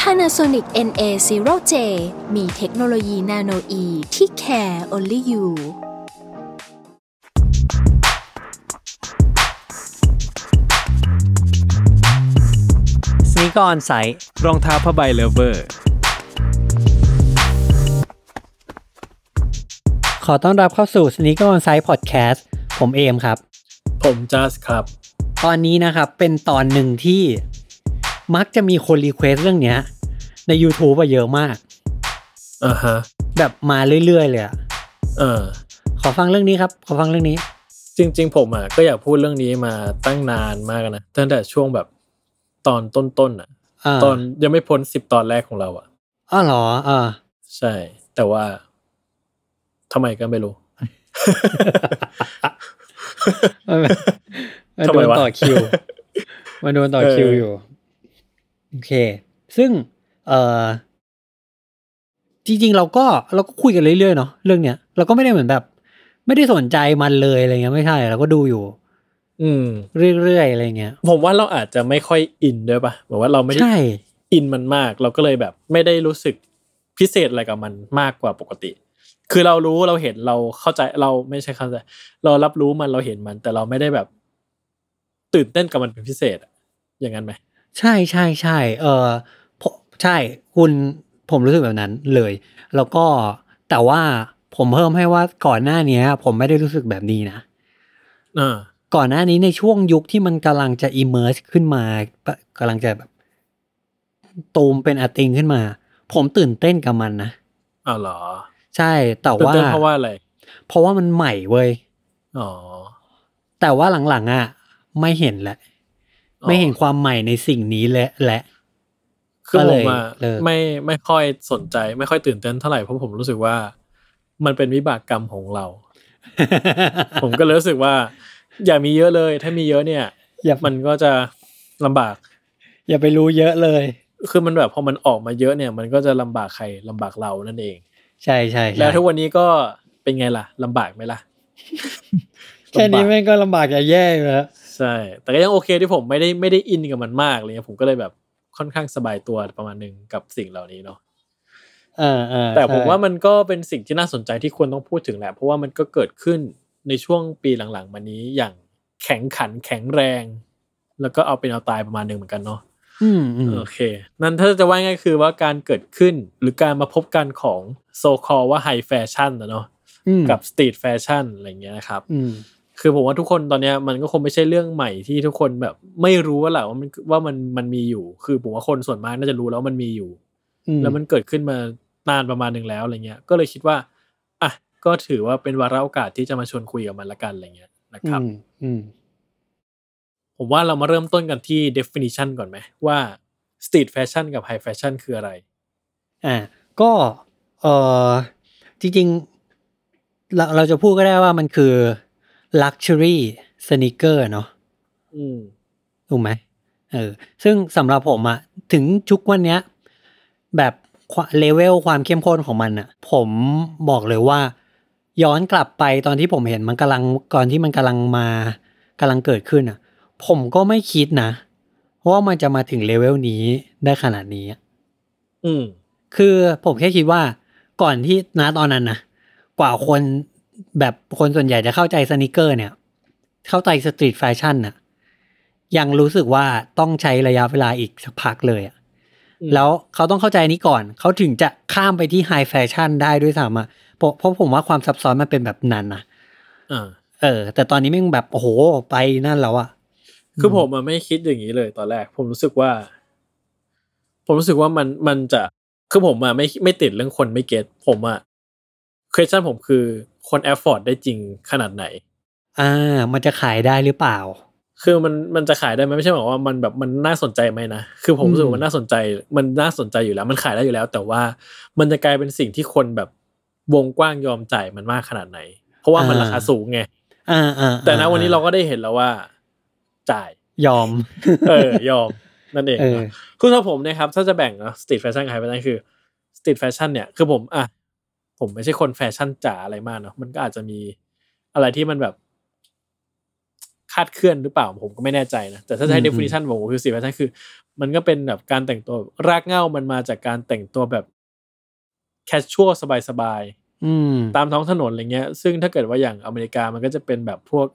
Panasonic NA0J มีเทคโนโลยี nanoe ที่ care only you Sneaker On Sight รองเท้าผ้าใบ lover ขอต้อนรับเข้าสู่ Sneaker On Sight พอดแคสต์ผมเอมครับ ผมจัสครับ ตอนนี้นะครับเป็นตอนหนึ่งที่ มักจะมีคนรีเควสเรื่องเนี้ย ใน YouTube อะเยอะมากอ่าฮะแบบมาเรื่อยๆเลยอะเออ ขอฟังเรื่องนี้ครับ ขอฟังเรื่องนี้ จริง ๆ ผมอะก็อยากพูดเรื่องนี้มาตั้งนานมากนะตั้งแต่ช่วงแบบตอนต้นๆอะ อ่าตอนยังไม่พ้นสิบตอนแรกของเราอะ อ้าวเหรออ่า ใช่ แต่ว่าทำไมก็ไม่รู้ มันมันทำโดไมนวะ ต่อคิว มันโดนต่อคิวอยู่ โอเค ซึ่งเอ่อจริงๆ เราก็เราก็คุยกันเรื่อยๆเนาะเรื่องเนี้ยเราก็ไม่ได้เหมือนแบบ ไม่ได้สนใจมันเลยอะไรเงี้ยไม่ใช่เราก็ดูอยู่ อืม เรื่อยๆอะไรเงี้ยผมว่าเราอาจจะไม่ค่อยอินด้วยปะเหมือนว่าเราไม่ได้ใช่อินมันมาก เราก็เลยแบบ ไม่ได้รู้สึกพิเศษอะไรกับมันมากกว่าปกติ คือเรารู้เราเห็นเราเข้าใจเราไม่ใช่เข้าใจเรารับรู้มันเราเห็นมัน แต่เราไม่ได้แบบ ตื่นเต้นกับมันเป็นพิเศษอะอย่างนั้นไหม ใช่ใช่ใช่เออผมใช่คุณผมรู้สึกแบบนั้นเลย แล้วก็แต่ว่าผมเพิ่มให้ว่าก่อนหน้าเนี้ยผมไม่ได้รู้สึกแบบนี้นะอ่าก่อนหน้านี้ในช่วงยุคที่มันกำลังจะ emerge ขึ้นมากกำลังจะแบบตูมเป็นอาติงขึ้นมา ผมตื่นเต้นกับมันนะอ้าวเหรอ ใช่แต่ตื่นว่าเต้นเพราะว่าอะไร เพราะว่ามันใหม่เว้ยอ๋อแต่ว่าหลังๆอะ ไม่เห็นแหละอ๋อ ไม่เห็นความใหม่ในสิ่งนี้และและคือก็ผเลมยอะเลิกไม่ไม่ค่อยสนใจ ไม่ค่อยตื่นเต้นเท่าไหร่เพราะผมรู้สึกว่า มันเป็นวิบากกรรมของเรา ผมก็เลยรู้สึกว่า อย่ามีเยอะเลย ถ้ามีเยอะเนี่ยอย่ามันก็จะลำบาก อย่าไปรู้เยอะเลย คือมันแบบพอมันออกมาเยอะเนี่ย มันก็จะลำบากใครลำบากเรานั่นเองใช่ใช่ใช่แล้วทุกวันนี้ก็เป็นไงล่ะลำบากไหมล่ะแค่นี้ลำบากแม่งก็ลำบากจะแย่อยู่แล้ว ใช่ แต่ก็ยังโอเคที่ผมไม่ได้ไม่ได้อินกับมันมากเลยผมก็เลยแบบค่อนข้างสบายตัวประมาณหนึงกับสิ่งเหล่านี้เนาะอ่าอ่าแต่ผมใช่ว่ามันก็เป็นสิ่งที่น่าสนใจที่ควรต้องพูดถึงแหละ เพราะว่ามันก็เกิดขึ้นในช่วงปีหลังๆ มานี้อย่างแข็งขันแข็งแรง แล้วก็เอาเป็นเอาตายประมาณหนึ่งเหมือนกันเนาะอืมอืมโอเค นั่นถ้าจะว่าง่ายคือว่าการเกิดขึ้นหรือการมาพบกันของ so-called ว่า high fashion นะเนาะอืมกับ street fashion อะไรเงี้ยนะครับอืม คือผมว่าทุกคนตอนเนี้ยมันก็คงไม่ใช่เรื่องใหม่ที่ทุกคนแบบ ไม่รู้ว่าแหละว่ามันว่ามันมันมีอยู่ คือผมว่าคนส่วนมากน่าจะรู้แล้วว่ามันมีอยู่อืมแล้วมันเกิดขึ้นมานานประมาณหนึ่งแล้วอะไรเงี้ย ก็เลยคิดว่าอะก็ถือว่าเป็นวาระโอกาสที่จะมาชวนคุยกับมันละกันอะไรเงี้ยนะครับอืมอืมผมว่าเรามาเริ่มต้นกันที่ definition ก่อนไหมว่า street fashion กับ high fashion คืออะไรอ่าก็เออจริงๆเราเราจะพูดก็ได้ว่ามันคือ luxury sneaker เนาะอืมถูกไหมเออซึ่งสำหรับผมอะถึงชุกวันเนี้ย แบบเลเวลความเข้มข้นของมันอะผมบอกเลยว่า ย้อนกลับไปตอนที่ผมเห็นมันกำลังก่อนที่มันกำลังมากำลังเกิดขึ้นอะผมก็ไม่คิดนะว่ามันจะมาถึงเลเวลนี้ได้ขนาดนี้อะอืมคือผมแค่คิดว่าก่อนที่นะตอนนั้นนะกว่าคน แบบคนส่วนใหญ่จะเข้าใจสนิเกอร์เนี่ย เข้าใจ street fashion น่ะ ยังรู้สึกว่าต้องใช้ระยะเวลาอีกสักพักเลยอะอืมแล้วเขาต้องเข้าใจนี้ก่อน เขาถึงจะข้ามไปที่ high fashion ได้ด้วยซ้ำอะเพราะเพราะผมว่าความซับซ้อนมันเป็นแบบนั้นนะอ่าเออ แต่ตอนนี้แม่งแบบโอ้โหไปนั่นแล้วอะคือผมอะไม่คิดอย่างนี้เลยตอนแรก ผมรู้สึกว่า ผมรู้สึกว่ามันมันจะคือผมอะไม่ไม่ติดเรื่องคนไม่ get ผมอะ question ผมคือ คน afford ได้จริงขนาดไหน อ่า มันจะขายได้หรือเปล่า คือมันมันจะขายได้ไหมไม่ใช่บอกว่ามันแบบมันน่าสนใจไหมนะ คือผมรู้สึกว่ามันน่าสนใจ มันน่าสนใจอยู่แล้ว มันขายได้อยู่แล้ว แต่ว่ามันจะกลายเป็นสิ่งที่คนแบบวงกว้างยอมจ่ายมันมากขนาดไหน เพราะว่ามันราคาสูงไงอ่าอ่าแต่ณวันนี้เราก็ได้เห็นแล้วว่า จ่ายยอม เออยอมนั่นเองเออนะคือสำหรับผมนะครับถ้าจะแบ่งเนาะ street fashion กับ high fashion คือstreet fashion เนี่ยคือผมอะ ผมไม่ใช่คนแฟชั่นจ๋าอะไรมากเนาะมันก็อาจจะมีอะไรที่มันแบบคลาดเคลื่อนหรือเปล่าผมก็ไม่แน่ใจนะ แต่ถ้าใช้ definition ผมคือ street fashion คือ มันก็เป็นแบบการแต่งตัวรากเหง้ามันมาจากการแต่งตัวแบบ casual สบายๆอืมตามท้องถนนอะไรเงี้ย ซึ่งถ้าเกิดว่าอย่างอเมริกามันก็จะเป็นแบบพวก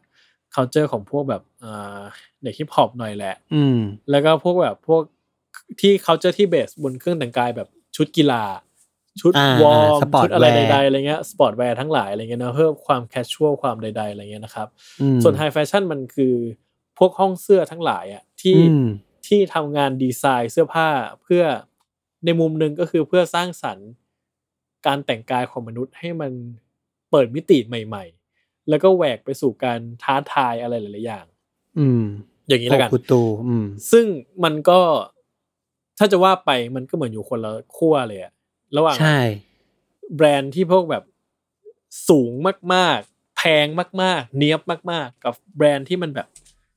culture ของพวกแบบอ่าเด็กฮิปฮอปหน่อยแหละ อืมแล้วก็พวกแบบพวกที่ culture ที่ base บนเครื่องแต่งกายแบบชุดกีฬา ชุดอ่าวอร์มสปอร์ตชุดอะไร wear ใดๆอะไรเงี้ย sportswear ทั้งหลายอะไรเงี้ยนะเพิ่มความ casual ความใดๆอะไรเงี้ยนะครับอืมส่วน high fashion มันคือพวกห้องเสื้อทั้งหลายอะที่อืมที่ทำงานดีไซน์เสื้อผ้าเพื่อในมุมหนึ่งก็คือเพื่อสร้างสรรค์การแต่งกายของมนุษย์ให้มันเปิดมิติใหม่ ๆ แล้วก็แหวกไปสู่การท้าทายอะไรหลาย ๆ อย่าง อืม อย่างนี้แล้วกันโอคุตูอืม ซึ่งมันก็ถ้าจะว่าไปมันก็เหมือนอยู่คนละขั้วเลยอะ ระหว่างใช่ แบรนด์ที่พวกแบบสูงมาก ๆ แพงมาก ๆ เนี้ยบมาก ๆ กับแบรนด์ที่มันแบบ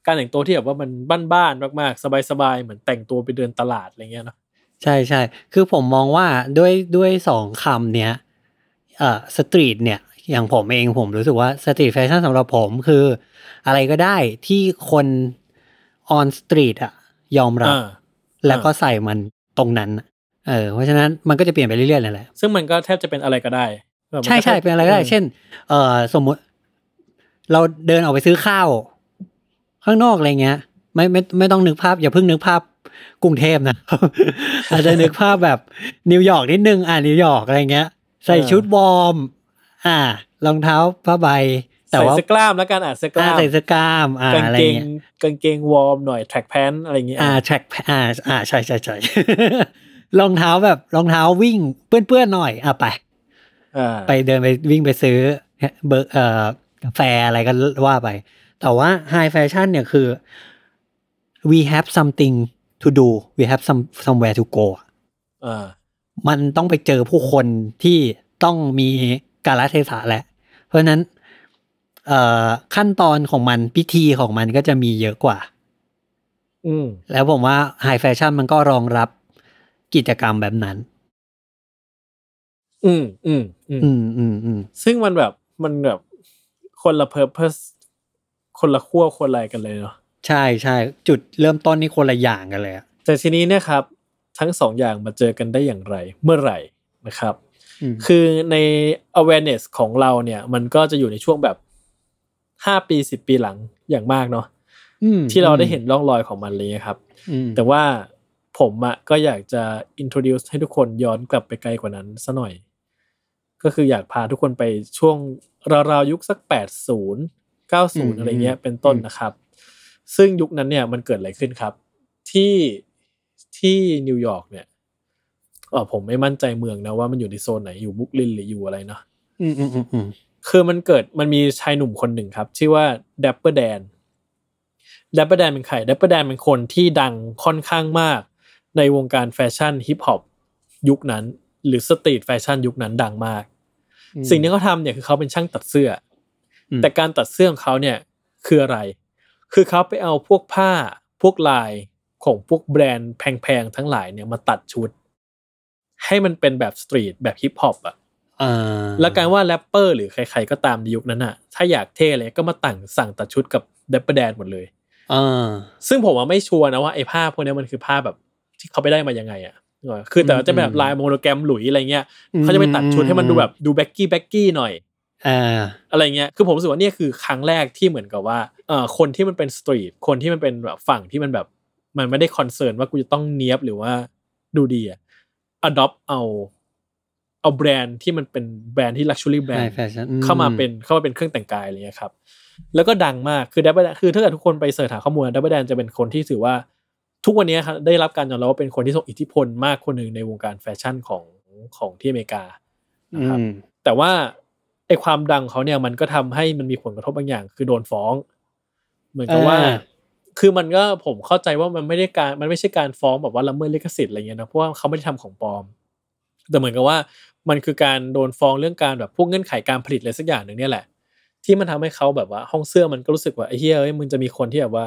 การแต่งตัวที่แบบว่ามันบ้านๆมากๆ สบายๆ เหมือนแต่งตัวไปเดินตลาดอะไรเงี้ยเนาะใช่ใช่คือผมมองว่าด้วยด้วยสองคำเนี้ยเอ่อสตรีทเนี่ยอย่างผมเองผมรู้สึกว่า street fashion สำหรับผมคืออะไรก็ได้ที่คน on street อะยอมรับอ่าแล้วก็ใส่มันตรงนั้นอะ เออเพราะฉะนั้นมันก็จะเปลี่ยนไปเรื่อยๆนั่นแหละซึ่งมันก็แทบจะเป็นอะไรก็ได้แบบมันใช่ก็ใช่แทบเป็นอะไรก็ได้ เช่น เอ่อสมมุติ เราเดินออกไปซื้อข้าว ข้างนอกอะไรเงี้ย ไม่ไม่ไม่ต้องนึกภาพ อย่าเพิ่งนึกภาพกรุงเทพนะอาจจะนึกภาพแบบนิวยอร์กนิดนึงอ่านิวยอร์กอะไรเงี้ย ใส่ชุดวอร์มอ่ารองเท้าผ้าใบแต่ใส่ว่าเสื้อกล้ามแล้วกันอะเสื้อกอ่าล้ามใส่เสื้อกล้ามอ่ากางอะไรเกงเงี้ยกางเกงวอร์มหน่อย track pant อะไรอย่างเงี้ยอ่า track อ่าอ่าใช่ใช่ใช่ รองเท้าแบบรองเท้าวิ่งเปื้อนๆหน่อยอะไปอ่าไปเดินไปวิ่งไปซื้อเบอร์เอ่อกาแฟอะไรก็ว่าไป แต่ว่า high fashion เนี่ยคือ we have something to do we have some somewhere to go อ่ามันต้องไปเจอผู้คนที่ต้องมีกาลเทศะแหละ เพราะฉะนั้นเอ่อขั้นตอนของมันพิธีของมันก็จะมีเยอะกว่า อืมแล้วผมว่า high fashion มันก็รองรับ กิจกรรมแบบนั้นอืมอืมอืมอืมอืมอืมซึ่งมันแบบมันแบบคนละ purpose คนละขั้วคนละอะไรกันเลยเนาะใช่ใช่จุดเริ่มต้นนี่คนละอย่างกันเลยอะแต่ทีนี้เนี่ยครับ ทั้งสองอย่างมาเจอกันได้อย่างไร เมื่อไหร่นะครับอืมคือใน awareness ของเราเนี่ย มันก็จะอยู่ในช่วงแบบห้าปีสิบปีหลังอย่างมากเนาะอืมที่เราได้เห็นร่องรอยของมันเลยครับอืมแต่ว่า ผมอะก็อยากจะ introduce ให้ทุกคนย้อนกลับไปไกลกว่านั้นซะหน่อย ก็คืออยากพาทุกคนไปช่วงราวๆยุคสัก 80 90 อะไรเงี้ยเป็นต้นนะครับ ซึ่งยุคนั้นเนี่ยมันเกิดอะไรขึ้นครับ ที่ที่นิวยอร์กเนี่ยเออผมไม่มั่นใจเมืองนะว่ามันอยู่ในโซนไหนอยู่บรูคลินหรืออยู่อะไรเนาะอืมอืมอืมอืมคือมันเกิดมันมีชายหนุ่มคนหนึ่งครับ ชื่อว่า Dapper Dan Dapper Dan เป็นใคร Dapper Dan เป็นคนที่ดังค่อนข้างมาก ในวงการแฟชั่นฮิปฮอปยุคนั้น หรือ street fashion ยุคนั้นดังมาก สิ่งที่เขาทำเนี่ยคือเขาเป็นช่างตัดเสื้ออืมแต่การตัดเสื้อของเขาเนี่ยคืออะไร คือเขาไปเอาพวกผ้าพวกลายของพวกแบรนด์แพงๆทั้งหลายเนี่ยมาตัดชุด ให้มันเป็นแบบ street แบบฮิปฮอปอะอ่าแล้วการว่าแรปเปอร์หรือใครๆก็ตามในยุคนั้นอะ ถ้าอยากเท่เลยก็มาตั้งสั่งตัดชุดกับDapper Dan หมดเลยอ่าซึ่งผมว่าไม่ชัวร์นะว่าไอ้ผ้าพวกนี้มันคือผ้าแบบ ที่เขาไปได้มายังไงอะเออคือแต่ว่าจะเป็นแบบลาย monogram หลุยส์อะไรเงี้ยเขาจะไปตัดชุดให้มันดูแบบดู baggy baggy หน่อยอ่าอะไรเงี้ย คือผมรู้สึกว่าเนี่ยคือครั้งแรกที่เหมือนกับว่าเออคนที่มันเป็น street คนที่มันเป็นแบบฝั่งที่มันแบบ มันไม่ได้ concern ว่ากูจะต้องเนี้ยบหรือว่าดูดีอะ adopt เอา เอาแบรนด์ที่มันเป็นแบรนด์ที่ luxury แบรนด์ high fashion เข้ามาเป็นเข้ามาเป็นเครื่องแต่งกายอะไรเงี้ยครับ แล้วก็ดังมาก คือ Dapper คือถ้าเกิดทุกคนไป search หาข้อมูล Dapper Dan จะเป็นคนที่ถือว่า ทุกวันนี้ครับได้รับการยอมรับว่าเป็นคนที่ทรงอิทธิพลมากคนหนึ่งในวงการแฟชั่นของของที่อเมริกาอืนะครับมแต่ว่าไอความดังเขาเนี่ยมันก็ทำให้มันมีผลกระทบบางอย่าง คือโดนฟ้อง เหมือนกับว่าอ่า คือมันก็ผมเข้าใจว่ามันไม่ได้การมันไม่ใช่การฟ้องแบบว่าละเมิดลิขสิทธิ์อะไรเงี้ยนะเพราะว่าเขาไม่ได้ทำของปลอม แต่เหมือนกับว่ามันคือการโดนฟ้องเรื่องการแบบพวกเงื่อนไขการผลิตอะไรสักอย่างหนึ่งเนี่ยแหละที่มันทำให้เขาแบบว่าห้องเสื้อมันก็รู้สึกว่าไอ้เฮ้ยเอ้ยมึงจะมีคนที่แบบว่า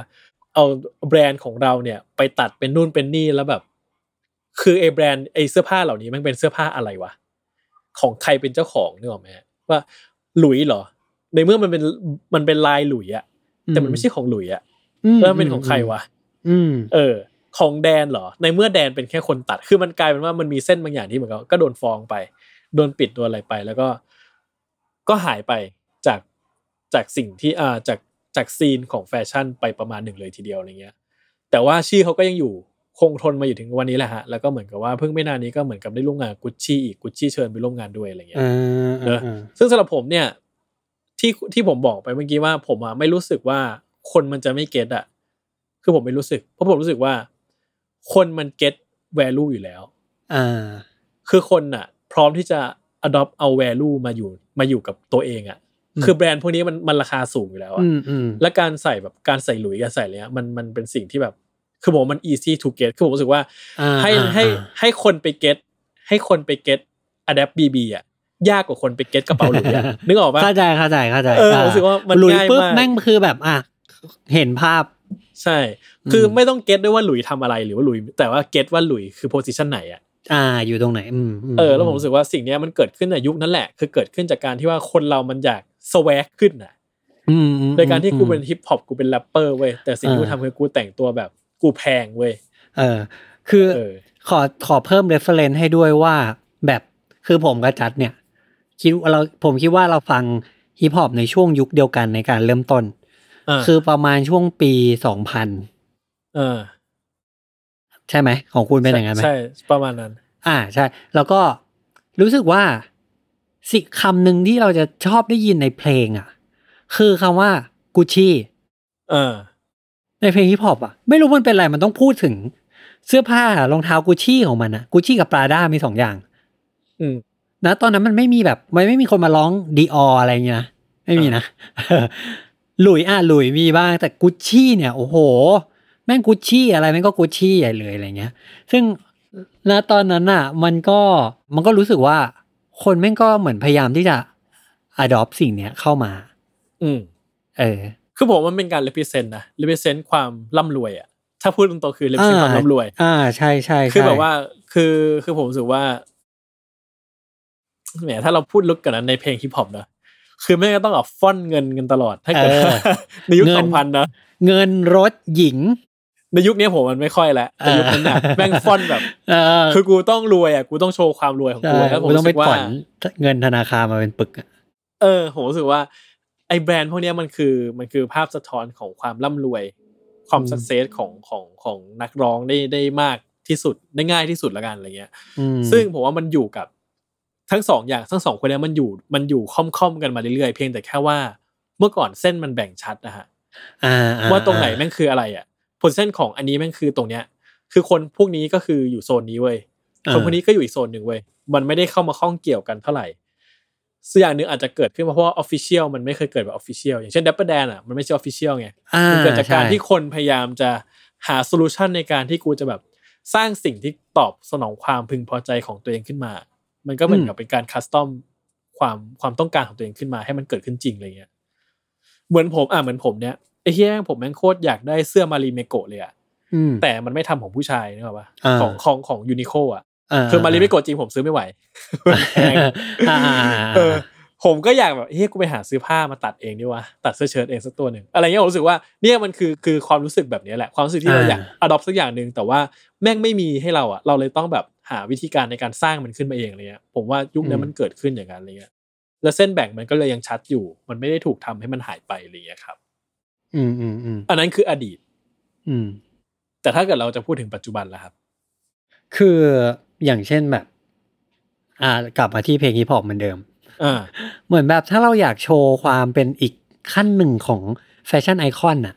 เอาแบรนด์ของเราเนี่ย ไปตัดเป็นนู่นเป็นนี่แล้วแบบ คือไอ้แบรนด์ไอ้เสื้อผ้าเหล่านี้มันเป็นเสื้อผ้าอะไรวะของใครเป็นเจ้าของนึกออกไหมฮะว่าหลุยเหรอ ในเมื่อมันเป็นมันเป็นลายหลุยอะแต่มันไม่ใช่ของหลุยอะอืมแล้วมันเป็นของใครวะอืมเออ ของแดนเหรอ ในเมื่อแดนเป็นแค่คนตัด คือมันกลายเป็นว่ามันมีเส้นบางอย่างที่เหมือนกับก็โดนฟ้องไปโดนปิดโดนอะไรไปแล้วก็ ก็หายไปจากจากสิ่งที่อ่าจาก จากซีนของแฟชั่นไปประมาณหนึ่งเลยทีเดียวอะไรเงี้ย แต่ว่าชื่อเขาก็ยังอยู่คงทนมาอยู่ถึงวันนี้แหละฮะ แล้วก็เหมือนกับว่าเพิ่งไม่นานนี้ก็เหมือนกับได้ร่วมงานกุชชี่อีกกุชชี่เชิญไปร่วมงานด้วยอะไรเงี้ยอ่าเนอะอ่าซึ่งสำหรับผมเนี่ยที่ที่ผมบอกไปเมื่อกี้ว่าผมอะไม่รู้สึกว่าคนมันจะไม่เก็ตอะคือผมไม่รู้สึก เพราะผมรู้สึกว่า คนมันเก็ต value อยู่แล้ว อ่า คือคนอะพร้อมที่จะ adopt เอา value มาอยู่มาอยู่กับตัวเองอะอืม คือแบรนด์พวกนี้มันมันราคาสูงอยู่แล้วอะอืมอืมและการใส่แบบการใส่หลุยส์การใส่อะไรเนี้ยมันมันเป็นสิ่งที่แบบ คือผมว่ามัน easy to get คือผมรู้สึกว่าอ่าให้อ่าให้อ่าให้คนไปเก็ตให้คนไปเก็ต adapt bb อะยากกว่าคนไปเก็ตกระเป๋าหลุยส์อะนึกออกปะเข้าใจเข้าใจเข้าใจเออผมรู้สึกว่ามันหลุยง่ายปุ๊บมากแม่งคือแบบอะเห็นภาพ ใช่ คืออมไม่ต้อง get ด้วยว่าหลุยทำอะไรหรือว่าหลุย แต่ว่า get ว่าหลุยคือ position ไหนอะอ่าอยู่ตรงไหน อืมมเออแล้วผมรู้สึกว่าสิ่งเนี้ยมันเกิดขึ้นในยุคนั้นแหละ คือเกิดขึ้นจากการที่ว่าคนเรามันอยาก swag ขึ้นน่ะอืมอืมโดยการที่กูอืมเป็นฮิปฮอปกูเป็นแรปเปอร์เว้ยแต่สิ่งที่กูอ่าทำคือกูแต่งตัวแบบกูแพงเว้ยเออ คือเออขอขอเพิ่ม reference ให้ด้วยว่าแบบคือผมกับจัดเนี่ย คิดว่าเราผมคิดว่าเราฟังฮิปฮอปในช่วงยุคเดียวกันในการเริ่มต้นอ่าคือประมาณช่วงปีสองพันเออ ใช่ไหม ของคุณเป็นอย่างนั้นไหมใช่ ประมาณนั้น อ่าใช่ แล้วก็รู้สึกว่า สิคำหนึ่งที่เราจะชอบได้ยินในเพลงอะ คือคำว่ากุชชี่เออ ในเพลงฮิปฮอปอะ ไม่รู้มันเป็นอะไรมันต้องพูดถึง เสื้อผ้ารองเท้ากุชชี่ของมันอะกุชชี่กับปราด้ามีสองอย่าง อืมนะตอนนั้นมันไม่มีแบบมันไม่มีคนมาร้องดีออะไรเงี้ยนะไม่มีนะหลุยอะหลุยมีบ้างแต่กุชชี่เนี่ยโอ้โห แม่งกุชชี่อะไรแม่งก็กุชชี่ใหญ่เลยอะไรเงี้ย ซึ่งณตอนนั้นอะ มันก็มันก็รู้สึกว่า คนแม่งก็เหมือนพยายามที่จะ adopt สิ่งเนี้ยเข้ามา อืม เออ คือผมว่ามันเป็นการ represent นะ represent ความร่ำรวยอะถ้าพูดตรงๆคือ represent ความร่ำรวย อ่าใช่ใช่ใช่คือแบบว่า คือคือผมรู้สึกว่าแหมถ้าเราพูดลึกกันนั้นในเพลงฮิปฮอปนะคือไม่งก็ต้องเอาฟอนต์เงินกันตลอดถ้าเกิดเออในยุคเงินสองพันนะเงินรถหญิง ในยุคนี้ผมมันไม่ค่อยแล้วแต่ยุคนั้นน่ะแม่งฟอนต์แบบเออคือกูต้องรวยอะกูต้องโชว์ความรวยของใช่กูแล้วผมกูต้องรู้ไปสึกว่าถอนเงินธนาคารมาเป็นปึกอะเออผมรู้สึกว่าไอ้แบรนด์พวกเนี้ยมันคือมันคือภาพสะท้อนของความร่ำรวย ความ success ของของของนักร้องได้ได้มากที่สุดได้ง่ายที่สุดละกันอะไรเงี้ยอืมซึ่งผมว่ามันอยู่กับทั้งสองอย่างทั้งสองคนเนี้ยมันอยู่มันอยู่ค่อมๆกันมาเรื่อยๆเพียงแต่แค่ว่า เมื่อก่อนเส้นมันแบ่งชัดนะฮะอ่าอ่ว่าตรงไหนแม่งคืออะไรอะ ผลเส้นของอันนี้แม่งคือตรงเนี้ย คือคนพวกนี้ก็คืออยู่โซนนี้เว้ยคนพวกนี้ก็อยู่อีกโซนหนึ่งเว้ยมันไม่ได้เข้ามาข้องเกี่ยวกันเท่าไหร่ส่วนอย่างหนึ่งอาจจะเกิดขึ้นมาเพราะว่า official มันไม่เคยเกิดแบบ official อย่างเช่น Dapper Dan อะมันไม่ใช่ official ไงอ่ามันเกิดจากการใช่ที่คนพยายามจะหา solution ในการที่กูจะแบบสร้างสิ่งที่ตอบสนองความพึงพอใจของตัวเองขึ้นมา มันก็เหมือนกับเป็นการ custom ความความต้องการของตัวเองขึ้นมาให้มันเกิดขึ้นจริงอะไรเงี้ย เหมือนผมอะเหมือนผมเนี้ย ไอ้เฮียผมแม่งโคตรอยากได้เสื้อ Marimekko เลยอะอืมแต่มันไม่ทำของผู้ชายนึกออกปะอ่าของของของ Uniqlo อะาคือ Marimekko จริงผมซื้อไม่ไหวอ่าอ่าเออผมก็อยากแบบเฮ้ยกูไปหาซื้อผ้ามาตัดเองดีวะตัดเสื้อเชิ้ตเองสักตัวหนึ่งอะไรเงี้ยผมรู้สึกว่าเนี่ยมันคือคือความรู้สึกแบบนี้แหละความรู้สึกที่เราอยากอดอปสักอย่างหนึ่งแต่ว่าแม่งไม่มีให้เราอะเราเลยต้องแบบหาวิธีการในการสร้างมันขึ้นมาเองอะไรเงี้ยผมว่ายุคนั้นมันเกิดขึ้นอย่างนั้นอะไรเงี้ยแล้วเส้นแบ่งมันก็เลยยังชัดอยู่ มันไม่ได้ถูกทำให้มันหายไปอะไรเงี้ยครับ อืมอืมอืมอันนั้นคืออดีต อืม แต่ถ้าเกิดเราจะพูดถึงปัจจุบันล่ะครับ คืออย่างเช่นแบบ อ่ากลับมาที่เพลงฮิปฮอปเหมือนเดิมอ่าเหมือนแบบถ้าเราอยากโชว์ความเป็นอีกขั้นหนึ่งของ fashion icon น่ะ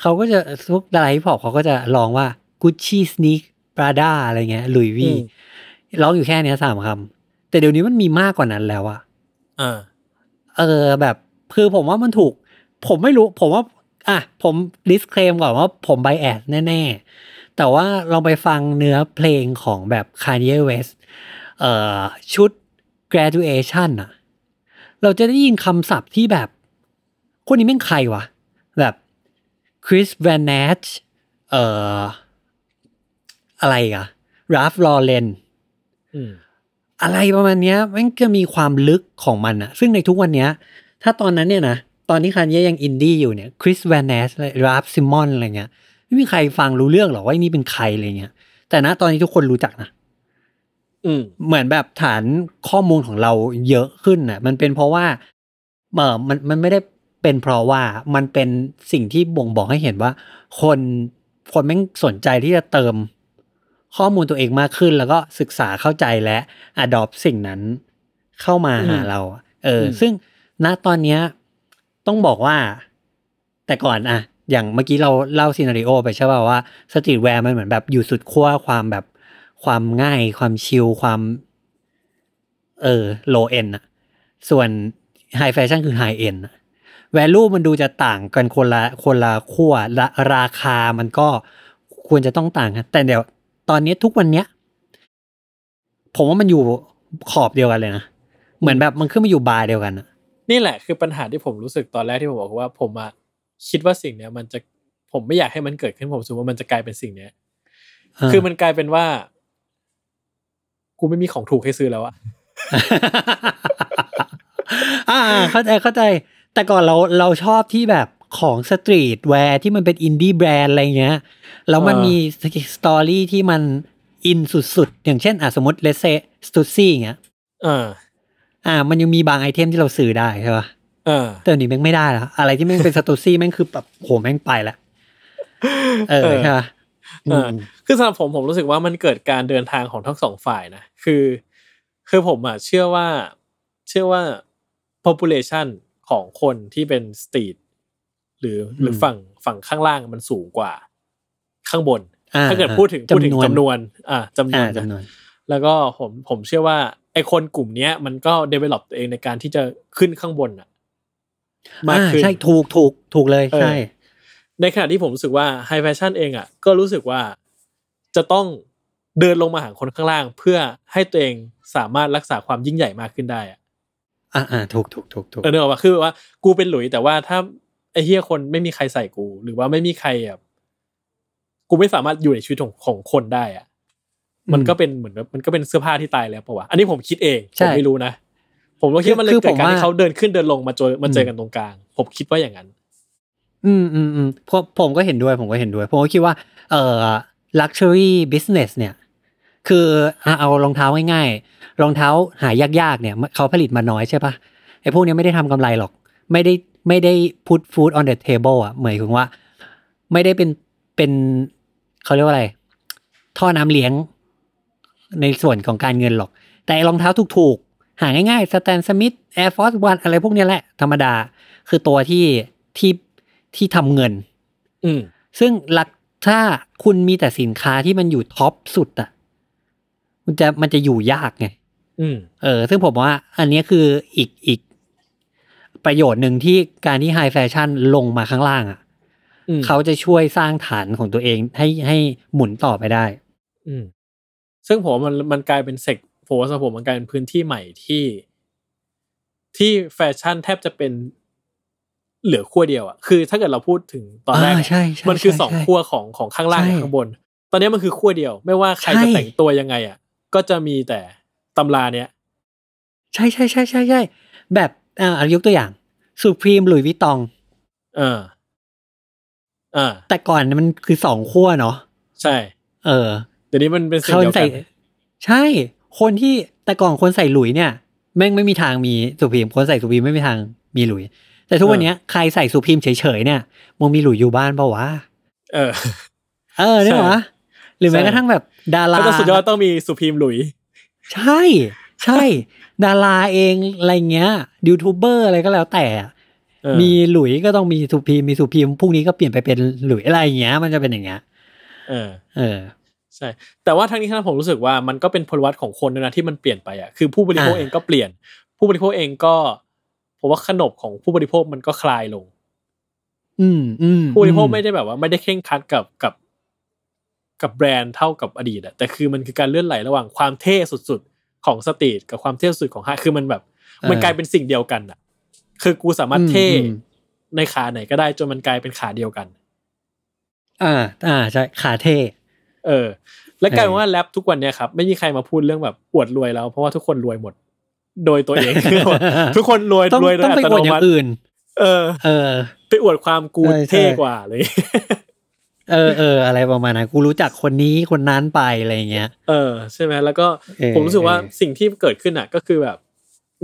เขาก็จะทุกดาราฮิปฮอปเขาก็จะลองว่า Gucci Sneak Prada อะไรเงี้ยลุยวีอืมร้องอยู่แค่เนี้ยสามคำแต่เดี๋ยวนี้มันมีมากกว่านั้นแล้วอะอ่าเออ แบบคือผมว่ามันถูก ผมไม่รู้ผมว่า อะ ผม disclaim ก่อนว่าผม biasแน่ ๆ แต่ว่าลองไปฟังเนื้อเพลงของแบบ Kanye West เอ่อชุด graduation อะเราจะได้ยินคำศัพท์ที่แบบ คนนี้แม่งใครวะ แบบคริสแวนเนชเอ่อ อะไรอะราฟลอเรนอืมอะไรประมาณเนี้ยมันก็มีความลึกของมันอะซึ่งในทุกวันเนี้ย ถ้าตอนนั้นเนี่ยนะ ตอนที่คันเย่ยังอินดี้อยู่เนี่ยคริสแวนเนสราฟซิมอนอะไรเงี้ยไม่มีใครฟังรู้เรื่องหรอกว่านี่เป็นใครอะไรเงี้ย แต่นะตอนนี้ทุกคนรู้จักนะอืมเหมือนแบบฐานข้อมูลของเราเยอะขึ้นน่ะ มันเป็นเพราะว่าเออมันมันไม่ได้เป็นเพราะว่ามันเป็นสิ่งที่บ่งบอกให้เห็นว่า คนคนแม่งสนใจที่จะเติมข้อมูลตัวเองมากขึ้น แล้วก็ศึกษาเข้าใจและ adopt สิ่งนั้นเข้ามาหาอืมเราอะเอออมซึ่งณตอนเนี้ย ต้องบอกว่า แต่ก่อนอะอย่างเมื่อกี้เราเล่า scenario ไปใช่ป่าวว่า streetwear มันเหมือนแบบอยู่สุดขั้วความแบบความง่ายความชิลความเออ low-end อะส่วน high fashion คือ high-end value มันดูจะต่างกันคนละคนละขั้วละราคามันก็ควรจะต้องต่างกันแต่เดี๋ยวตอนนี้ทุกวันเนี้ย ผมว่ามันอยู่ขอบเดียวกันเลยนะ เหมือนแบบมันขึ้นมาอยู่บาร์เดียวกันอะ นี่แหละคือปัญหาที่ผมรู้สึกตอนแรกที่ผมบอกว่าผมอะคิดว่าสิ่งเนี้ยมันจะผมไม่อยากให้มันเกิดขึ้นผมรู้สึกว่ามันจะกลายเป็นสิ่งเนี้ย คือมันกลายเป็นว่า กูไม่มีของถูกให้ซื้อแล้วอะอ่า เข้าใจเข้าใจ แต่ก่อนเราเราชอบที่แบบของ streetwear ที่มันเป็น indie brand อะไรเงี้ยแล้วมันเออมี story ที่มันอินสุดๆ อย่างเช่นอะสมมติ let's say Stussy เงี้ยเออ อ่า มันยังมีบาง item ที่เราซื้อได้ใช่ปะเออแต่อันนี้แม่งไม่ได้แล้วอะไรที่แม่งเป็น Stussy แม่งคือแบบโหแม่งไปละเออเออใช่ปะเออมคือสำหรับผมผมรู้สึกว่ามันเกิดการเดินทางของทั้งสองฝ่ายนะคือ คือผมอะเชื่อว่าเชื่อว่า population ของคนที่เป็น streetหรือหรือฝั่งฝั่งข้างล่างมันสูงกว่า ข้างบนอ่ถ้าเกิดพูดถึงพูดถึงจำนวนจำนวนอ่าจำนวอ่านนะจำนวน แล้วก็ผมผมเชื่อว่าไอคนกลุ่มเนี้ย มันก็ develop ตัวเองในการที่จะขึ้นข้างบนอะมากอ่าขึ้นใช่ถูกถูกถูกเลยเออใช่ ในขณะที่ผมรู้สึกว่าไฮแฟชั่นเองอะ ก็รู้สึกว่าจะต้องเดินลงมาหาคนข้างล่าง เพื่อให้ตัวเองสามารถรักษาความยิ่งใหญ่มากขึ้นได้อะอ่าอ่าถูกถูกถูกถูกเออเนกอะว่าคือว่ากูเป็นหลุยแต่ว่าถ้าไอ้เฮียคนไม่มีใครใส่กู หรือว่าไม่มีใครแบบกูไม่สามารถอยู่ในชีวิตของของคนได้อะ มันก็เป็นเหมือนแบบมันก็เป็นเสื้อผ้าที่ตายแล้วปะวะอันนี้ผมคิดเองผมไม่รู้นะผมก็คิดว่ามันเลยเกิดการที่เขาเดินขึ้นเดินลงมาเจอมาเจอกันตรงกลาง ผมคิดว่าอย่างนั้น อืมอืมอืมผมผมก็เห็นด้วย ผมก็เห็นด้วย ผมก็คิดว่า เอ่อ luxury business เนี่ย คืออะเอารองเท้าง่ายๆรองเท้าหายากๆเนี่ยเขาผลิตมาน้อยใช่ปะไอ้พวกเนี้ยไม่ได้ทำกำไรหรอก ไม่ได้ไม่ได้ put food on the table อะหมายถึงว่า ไม่ได้เป็นเป็นเขาเรียกว่าอะไร ท่อน้ำเลี้ยง ในส่วนของการเงินหรอก แต่ไอ้รองเท้าถูกๆ หาง่ายๆ Stan Smith Air Force One อะไรพวกเนี้ยแหละ ธรรมดา คือตัวที่ที่ที่ทำเงิน อืมซึ่งหลักถ้าคุณมีแต่สินค้าที่มันอยู่ top สุดอะ มันจะมันจะอยู่ยากไงอืมเออ ซึ่งผมว่า อันเนี้ยคืออีกอีกประโยชน์หนึ่งที่การที่ high fashion ลงมาข้างล่างอะอืมเขาจะช่วยสร้างฐานของตัวเองให้ให้หมุนต่อไปได้อืม ซึ่งผมว่ามันมันกลายเป็น seg ผมว่าสำหรับผมมันกลายเป็นพื้นที่ใหม่ที่ ที่แฟชั่นแทบจะเป็นเหลือขั้วเดียวอะคือถ้าเกิดเราพูดถึงตอนแรกอ่าอะใช่ใช่มันคือใช่สองใช่ขั้วของของข้างล่างใช่กับข้างบน ตอนนี้มันคือขั้วเดียว ไม่ว่าใครใช่จะแต่งตัวยังไงอะก็จะมีแต่ตำราเนี้ยใช่ใช่ใช่ใช่ใช่แบบอ่ายกตัวอย่างสุพรีมหลุยวิตองเอออ่าแต่ก่อนมันคือสองขั้วเนาะใช่ เออ เดี๋ยวนี้มันเป็นสิ่งคนเดียวใส่กันใช่ คนที่แต่ก่อนคนใส่หลุยเนี่ย แม่งไม่มีทางมีสุพีมคนใส่สุพีมไม่มีทางมีหลุย แต่ทุกวันเนี้ยใครใส่สุพีมเฉยๆเนี่ยมึงมีหลุยอยู่บ้านเปล่าวะเออ เออเนี่ยใช่วะหรือแม้ใช่กระทั่งแบบ ดาราถ้าจะสุดยอดต้องมีสุพีมหลุย ใช่ ใช่ ดาราเองอะไรเงี้ยยูทูบเบอร์อะไรก็แล้วแต่อะเออมีหลุยก็ต้องมีสุพีมมีสุพีมพรุ่งนี้ก็เปลี่ยนไปเป็นหลุยอะไรอย่างเงี้ย มันจะเป็นอย่างเงี้ยเออ เออ ใช่ แต่ว่าทั้งนี้ทั้งนั้นผมรู้สึกว่ามันก็เป็นพลวัตของคนด้วยนะที่มันเปลี่ยนไปอะคือผู้บริโภคอ่าเองก็เปลี่ยน ผู้บริโภคเองก็ผมว่าขนบของผู้บริโภคมันก็คลายลง อืมอืมผู้บริโภคไม่ได้แบบว่าไม่ได้เคร่งครัดกับกับ กับแบรนด์เท่ากับอดีตอะแต่คือมันคือการเลื่อนไหลระหว่างความเท่สุดๆของสตรีทกับความเท่สุดของห้างคือมันแบบ มันกลายเป็นสิ่งเดียวกันอะคือกูสามารถเท่อืมอืมในขาไหนก็ได้จนมันกลายเป็นขาเดียวกัน อ่า อ่าใช่ขาเท่ เออ และกลายเป็นเออว่าแรปทุกวันเนี้ยครับไม่มีใครมาพูดเรื่องแบบอวดรวยแล้ว เพราะว่าทุกคนรวยหมด โดยตัวเอง ทุกคนรวยต้องรวยโดต้องยอัไปตอโนวดอย่ามังติอื่น เออ เออ ไปอวดความกูใช่ใช่เท่กว่าเลยเออเอออะไรประมาณนั้นกูรู้จักคนนี้คนนั้นไปอะไรอย่างเงี้ย เออใช่ไหมแล้วก็เออผมรู้สึกว่าเออสิ่งที่เกิดขึ้นอะ ก็คือแบบ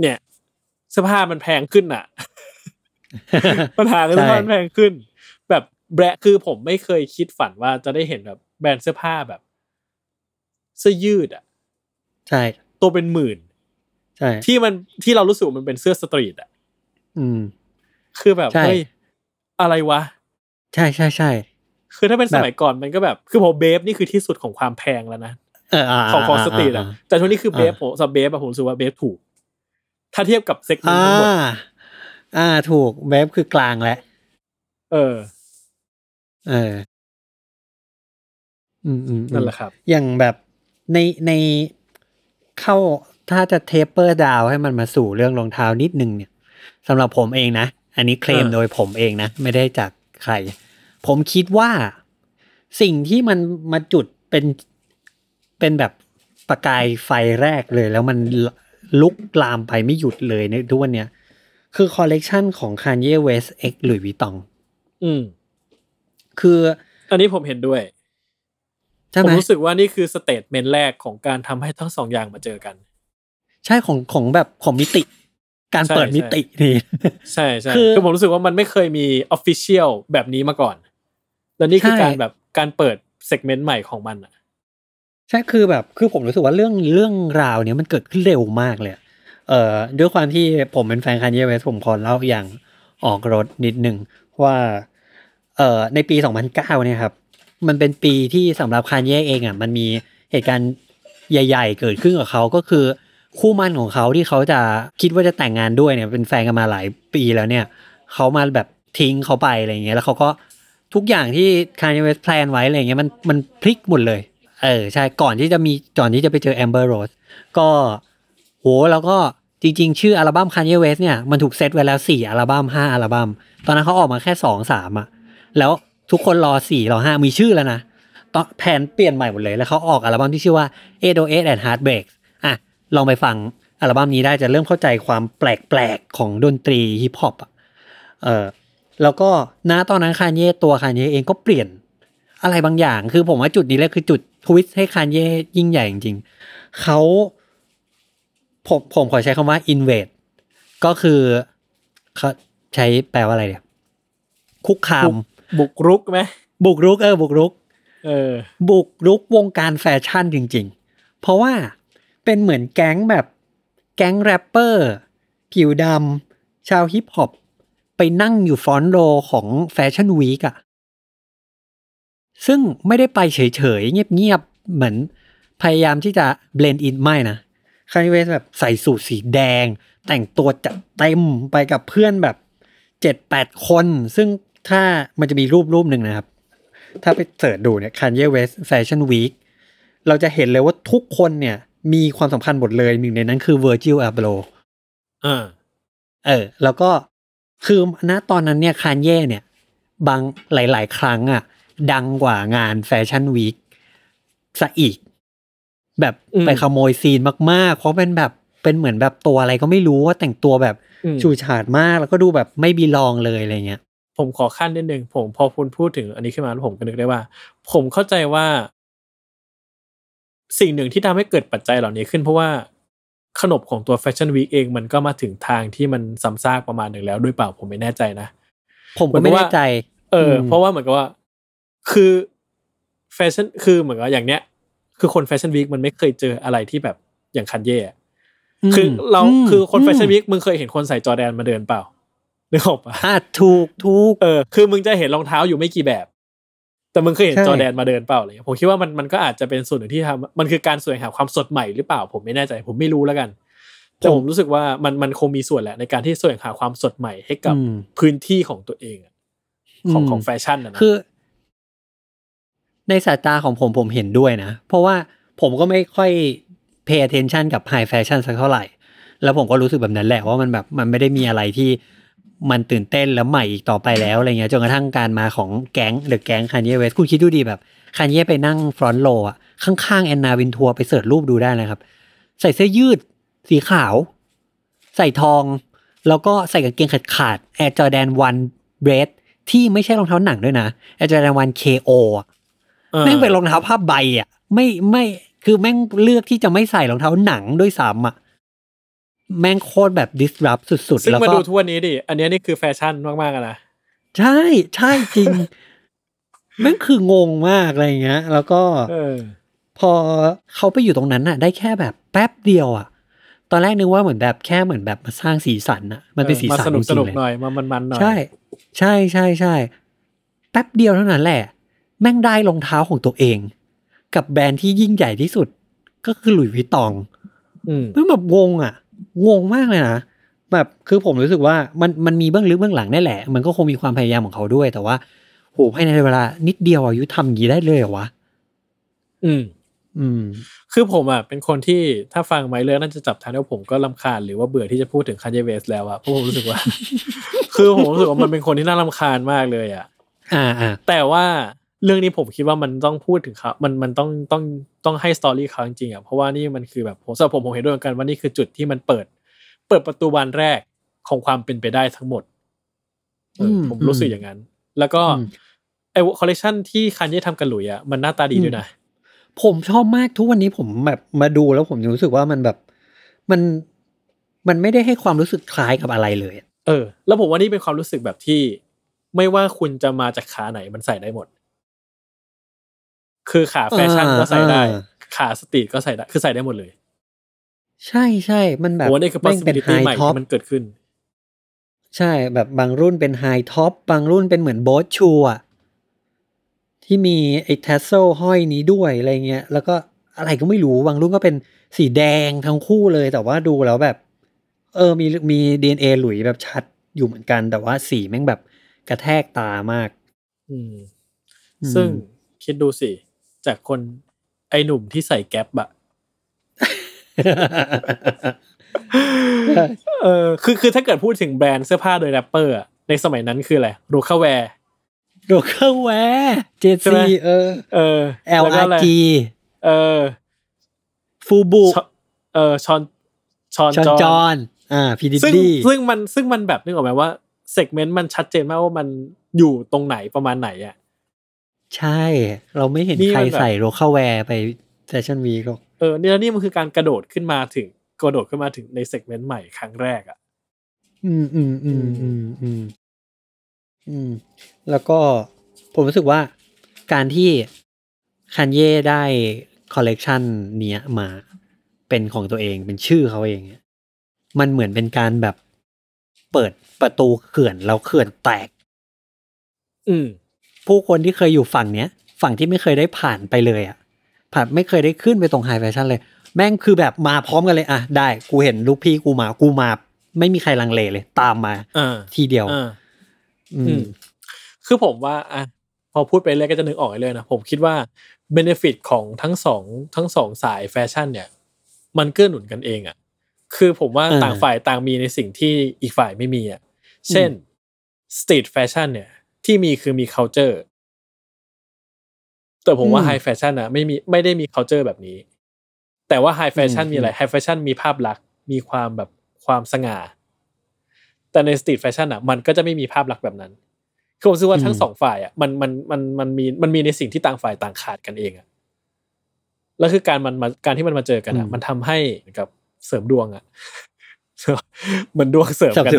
เนี่ยเสื้อผ้ามันแพงขึ้นอะปัญหาคือเสื้อผ้ามันแพงขึ้น แบบแบรนด์คือผมไม่เคยคิดฝันว่าจะได้เห็นแบบ แบรนด์เสื้อผ้าแบบ เสื้อยืดอะ ใช่ ตัวเป็นหมื่น ใช่ ที่มันที่เรารู้สึกว่ามันเป็นเสื้อ street อะ อืม คือแบบใช่เฮ้ยอะไรวะ ใช่ใช่ใช่คือถ้าเป็นแบบสมัยก่อนมันก็แบบ คือผม Bape นี่คือที่สุดของความแพงแล้วนะเอออ่าของของ street อ่าอะแต่ทุกนี้คือ Bape อ่าผมสำหรับ Bape อะผมรู้สึกว่า Bape ถูก ถ้าเทียบกับเซกเมนอ่าต์ทั้งหมดอ่า ถูกเวฟคือกลางแล้วเออ เออ อืมอืมอืมนั่นแหละครับ อย่างแบบในในเข้าถ้าจะเทปเปอร์ดาวให้มันมาสู่เรื่องรองเท้านิดนึงเนี่ยสำหรับผมเองนะ อันนี้เคลมอ่าโดยผมเองนะ ไม่ได้จากใคร ผมคิดว่าสิ่งที่มันมาจุดเป็นเป็นแบบประกายไฟแรกเลย แล้วมันลุกลามไปไม่หยุดเลยในทุกวันเนี้ยคือคอลเลกชันของ Kanye West X Louis Vuitton อืม คือ อันนี้ผมเห็นด้วยใช่ไหม ผมรู้สึกว่านี่คือ statement แรกของการทำให้ทั้งสองอย่างมาเจอกัน ใช่ของของแบบของมิติ การใช่เปิดมิตินี่ใช่ใช่คือคือผมรู้สึกว่ามันไม่เคยมี official แบบนี้มาก่อน แล้วนี่คือใช่การแบบการเปิดเซกเมนต์ใหม่ของมันอะ ใช่คือแบบคือผมรู้สึกว่าเรื่องเรื่องราวเนี้ยมันเกิดขึ้นเร็วมากเลยอะเอ่อด้วยความที่ผมเป็นแฟนค a นเย w เวสผมขอเล่าอย่างออกรถนิดหนึ่งว่า เอ่อในปี 2009เนี่ยครับ มันเป็นปีที่สำหรับค a นเย่เองอะมันมีเหตุการณ์ใหญ่ ๆ เกิดขึ้นกับเขาก็คือคู่มั่นของเขาที่เขาจะคิดว่าจะแต่งงานด้วยเนี่ยเป็นแฟนกันมาหลายปีแล้วเนี่ยเขามาแบบทิ้งเขาไปอะไรเงี้ยแล้วเขาก็ทุกอย่างที่ค a นเย w เวสแพลนไว้อะไรเงี้ยมันมันพลิกหมดเลย เออใช่ก่อนที่จะมีก่อนที่จะไปเจอ Amber Rose ก็โหแล้วก็จริงๆ ชื่ออัลบั้ม Kanye West เนี่ยมันถูกเซตไว้แล้วสี่อัลบั้มห้าอัลบั้มตอนนั้นเขาออกมาแค่สองสามอะแล้ว ทุกคนรอสี่รอห้ามีชื่อแล้วนะตอนแผนเปลี่ยนใหม่หมดเลย แล้วเขาออกอัลบั้มที่ชื่อว่า808 and Heartbreak อะ ลองไปฟังอัลบั้มนี้ได้จะเริ่มเข้าใจความแปลกๆ ของดนตรีฮิปฮอปอะเออแล้วก็ณตอนนั้นคานเย่ตัวคานเย่เองก็เปลี่ยนอะไรบางอย่าง คือผมว่าจุดนี้แหละคือจุดทวิสต์ให้คานเย่ยิ่งใหญ่จริงๆเขาผมผมขอใช้คำว่า invade ก็คือเขาใช้แปลว่าอะไรเนี่ยคุกคาม บุกรุกไหมบุกรุกเออบุกรุก เออ บุกรุกวงการแฟชั่นจริง ๆ เพราะว่าเป็นเหมือนแก๊งแบบแก๊งแรปเปอร์ ผิวดำชาวฮิปฮอปไปนั่งอยู่ front row ของ fashion week อะซึ่งไม่ได้ไปเฉยๆ เงียบๆ เหมือนพยายามที่จะ blend in ไม่นะ Kanye West แบบใส่สูทสีแดง แต่งตัวจัดเต็มไปกับเพื่อนแบบเจ็ดแปดคน ซึ่ง ถ้ามันจะมีรูปรูปหนึ่งนะครับ ถ้าไป search ดูเนี่ย Kanye West Fashion Week เราจะเห็นเลยว่าทุกคนเนี่ย มีความสำคัญหมดเลยหนึ่งในนั้นคือ Virgil Abloh อ่าเออ แล้วก็คือณตอนนั้นเนี่ยคานเย่เนี่ย บางหลาย ๆ ครั้งอะ ดังกว่างาน fashion week ซะอีก แบบอืมไปขโมย scene มาก ๆ เพราะเป็นแบบเป็นเหมือนแบบตัวอะไรก็ไม่รู้ว่าแต่งตัวแบบอืมฉูดฉาดมาก แล้วก็ดูแบบไม่ belong เลยอะไรเงี้ย ผมขอขั้นนิดนึงผมพอคุณพูดถึงอันนี้ขึ้นมาแล้วผมก็นึกได้ว่า ผมเข้าใจว่า สิ่งหนึ่งที่ทำให้เกิดปัจจัยเหล่านี้ขึ้นเพราะว่าขนบของตัว fashion week เองมันก็มาถึงทางที่มันซ้ำซากประมาณหนึ่งแล้วด้วยเปล่าผมไม่แน่ใจนะ ผมก็ไม่แน่ใจ เออ อืมเพราะว่าเหมือนกับว่า คือแฟชั่นคือเหมือนกับอย่างเนี้ย คือคน fashion week มันไม่เคยเจออะไรที่แบบอย่างคันเย่อะคือเรามคือคนแฟชั่นอืมวีคมึงเคยเห็นคนใส่จอร์แดนมาเดินเปล่า นึกออกปะอะถูกถูกเออคือมึงจะเห็นรองเท้าอยู่ไม่กี่แบบ แต่มึงเคยเห็นใช่ จอร์แดนมาเดินเปล่าอะไรเงี้ยผมคิดว่ามันมันก็อาจจะเป็นส่วนหนึ่งที่ทำมันคือการแสวงหาความสดใหม่หรือเปล่า ผมไม่แน่ใจ ผมไม่รู้แล้วกัน แต่ผมรู้สึกว่ามันมันคงมีส่วนแหละในการที่แสวงหาความสดใหม่ให้กับอืม พื้นที่ของตัวเองอะของอืม ของแฟชั่นนะนะ คือ ในสายตาของผมผมเห็นด้วยนะ เพราะว่าผมก็ไม่ค่อย pay attention กับ high fashion สักเท่าไหร่ แล้วผมก็รู้สึกแบบนั้นแหละว่ามันแบบมันไม่ได้มีอะไรที่ มันตื่นเต้นแล้วใหม่อีกต่อไปแล้วอะไรเงี้ยจนกระทั่งการมาของแก๊ง the gang Kanye West คุณคิดดูดีแบบคานเยไปนั่ง front row อะข้างๆ Anna Wintour ไป search รูปดูได้นะครับ ใส่เสื้อยืด สีขาว ใส่ทอง แล้วก็ใส่กางเกงขาดขาด Air Jordan 1เบรดที่ไม่ใช่รองเท้าหนังด้วยนะแอร์จอแดนวันเคโออะออแม่งเป็นรองเท้าผ้าใบอะไม่ไม่คือแม่งเลือกที่จะไม่ใส่รองเท้าหนังด้วยซ้ำอะ แม่งโคตรแบบ disrupt สุดๆ ซึ่งแล้วมาก็ดูทุกวันนี้ดิ อันเนี้ยนี่คือแฟชั่นมากๆอะนะ ใช่ใช่จริง แม่งคืองงมากอะไรอย่างเงี้ย แล้วก็เออพอเขาไปอยู่ตรงนั้นน่ะ ได้แค่แบบแป๊บเดียวอะ ตอนแรกนึกว่าเหมือนแบบแค่เหมือนแบบมาสร้างสีสันน่ะ มันเป็นสีมาสันสนุกจสริงนุกๆเลยหน่อยมามันมันๆหน่อย ใช่ ใช่ใช่ใช่แป๊บเดียวเท่านั้นแหละ แม่งได้รองเท้าของตัวเอง กับแบรนด์ที่ยิ่งใหญ่ที่สุด ก็คือหลุยส์วิตตองอืมแม่งแบบงงอะ งงมากเลยนะแบบคือผมรู้สึกว่ามันมันมีเบื้องลึกเบื้องหลังนี่แหละ มันก็คงมีความพยายามของเขาด้วย แต่ว่าโหภายในเวลา นิดเดียวอายุทำอย่างนี้ได้เลยเหรอวะอืม อืม คือผมอะเป็นคนที่ถ้าฟังไมเรื่องน่าจะจับทางแล้วผมก็ลำคาญหรือว่าเบื่อที่จะพูดถึงคันเยเวสแล้วอะเพราะผมรู้สึกว่า คือผมรู้สึกว่ามันเป็นคนที่น่ารำคาญมากเลยอะอ่าอ่าแต่ว่า เรื่องนี้ผมคิดว่ามันต้องพูดถึงเขามันมันต้องต้องต้องให้ story เขาจริงๆอะเพราะว่านี่มันคือแบบผมสำหรับผมผมเห็นด้วยเหมือนกันว่านี่คือจุดที่มันเปิด เปิดประตูบานแรกของความเป็นไปได้ทั้งหมดเออ อืมผมรู้สึกอย่างนั้น แล้วก็อืมไอคอลเลคชันที่คันยี่ทำกันหลุยอะมันหน้าตาดีด้วยนะผมชอบมากทุกวันนี้ผมแบบมาดูแล้วผมรู้สึกว่ามันแบบมันมันไม่ได้ให้ความรู้สึกคล้ายกับอะไรเลยอะเออ แล้วผมว่านี่เป็นความรู้สึกแบบที่ ไม่ว่าคุณจะมาจากขาไหนมันใส่ได้หมด คือขาแฟชั่นก็ใส่ได้ ขา street ก็ใส่ได้ คือใส่ได้หมดเลย ใช่ใช่มันแบบผมว่านี่คือแม่งเป็น possibility ใหม่ high top ที่มันเกิดขึ้น ใช่แบบบางรุ่นเป็น high top บางรุ่นเป็นเหมือน boat shoe อะที่มีไอ้ tassel ห้อยนี้ด้วยอะไรเงี้ย แล้วก็อะไรก็ไม่รู้บางรุ่นก็เป็นสีแดงทั้งคู่เลย แต่ว่าดูแล้วแบบ เออมีมี DNA Louis แบบชัดอยู่เหมือนกัน แต่ว่าสีแม่งแบบกระแทกตามาก อืมอืมซึ่งคิดดูสิ จากคนไอหนุ่มที่ใส่ Gap อะเออคือคือถ้าเกิดพูดถึงแบรนด์เสื้อผ้าโดยแรปเปอร์อะในสมัยนั้นคืออะไร Rocawear Rocawear เจใช่ไหมซีเออ เออ L แล้วก็ R อะไร G เออ FUBU Sean เออ Sean Sean Sean John Johnอ่า P. Did ซึ่ง dy ซึ่งมันซึ่งมันแบบนึกออกไหมว่า segment มันชัดเจนมากว่ามันอยู่ตรงไหนประมาณไหนอะ ใช่ เราไม่เห็นนี่ใครมันแบบ ใส่ Rocawear ไป fashion week หรอกเออเนี่ยนี่มันคือการกระโดดขึ้นมาถึงกระโดดขึ้นมาถึงใน seg ment ใหม่ครั้งแรกอะอืมอืมอืมอืมอืมอืม แล้วก็ผมรู้สึกว่าการที่คันเย่ได้คอลเลกชันเนี้ยมาเป็นของตัวเองเป็นชื่อเขาเองเนี่ยมันเหมือนเป็นการแบบเปิดประตูเขื่อนแล้วเขื่อนแตก อืม ผู้คนที่เคยอยู่ฝั่งเนี้ย ฝั่งที่ไม่เคยได้ผ่านไปเลยอะผ่านไม่เคยได้ขึ้นไปตรง high fashion เลย แม่งคือแบบมาพร้อมกันเลยอะได้กูเห็นลูกพี่กูมากูมา ไม่มีใครลังเลเลย ตามมาอ่าทีเดียวอ่าอือืมมคือผมว่าอะพอพูดไปเรื่อยก็จะนึกออกเลยนะผมคิดว่า benefit ของทั้งสองทั้งสองสายแฟชั่น เนี่ย มันเกื้อหนุนกันเองอะ คือผมว่าเออต่างฝ่ายต่างมีในสิ่งที่อีกฝ่ายไม่มีอะ เช่น street fashion เนี่ย ที่มีคือมี culture แต่ผมว่าอืมไฮแฟชั่นอะไม่มีไม่ได้มี culture แบบนี้ แต่ว่า high fashion อืมมีอะไร high fashion มีภาพลักษณ์มีความแบบความสง่า แต่ใน street fashion อะมันก็จะไม่มีภาพลักษณ์แบบนั้นคือผมรู้สึกว่าทั้งสองฝ่ายอะมันมันมันมันมีมันมีในสิ่งที่ต่างฝ่ายต่างขาดกันเองอะแล้วคือการมันมาการที่มันมาเจอกันอะอืมมันทำให้เหมือนกับเสริมดวงอะเหมือนดวงเสริมกัน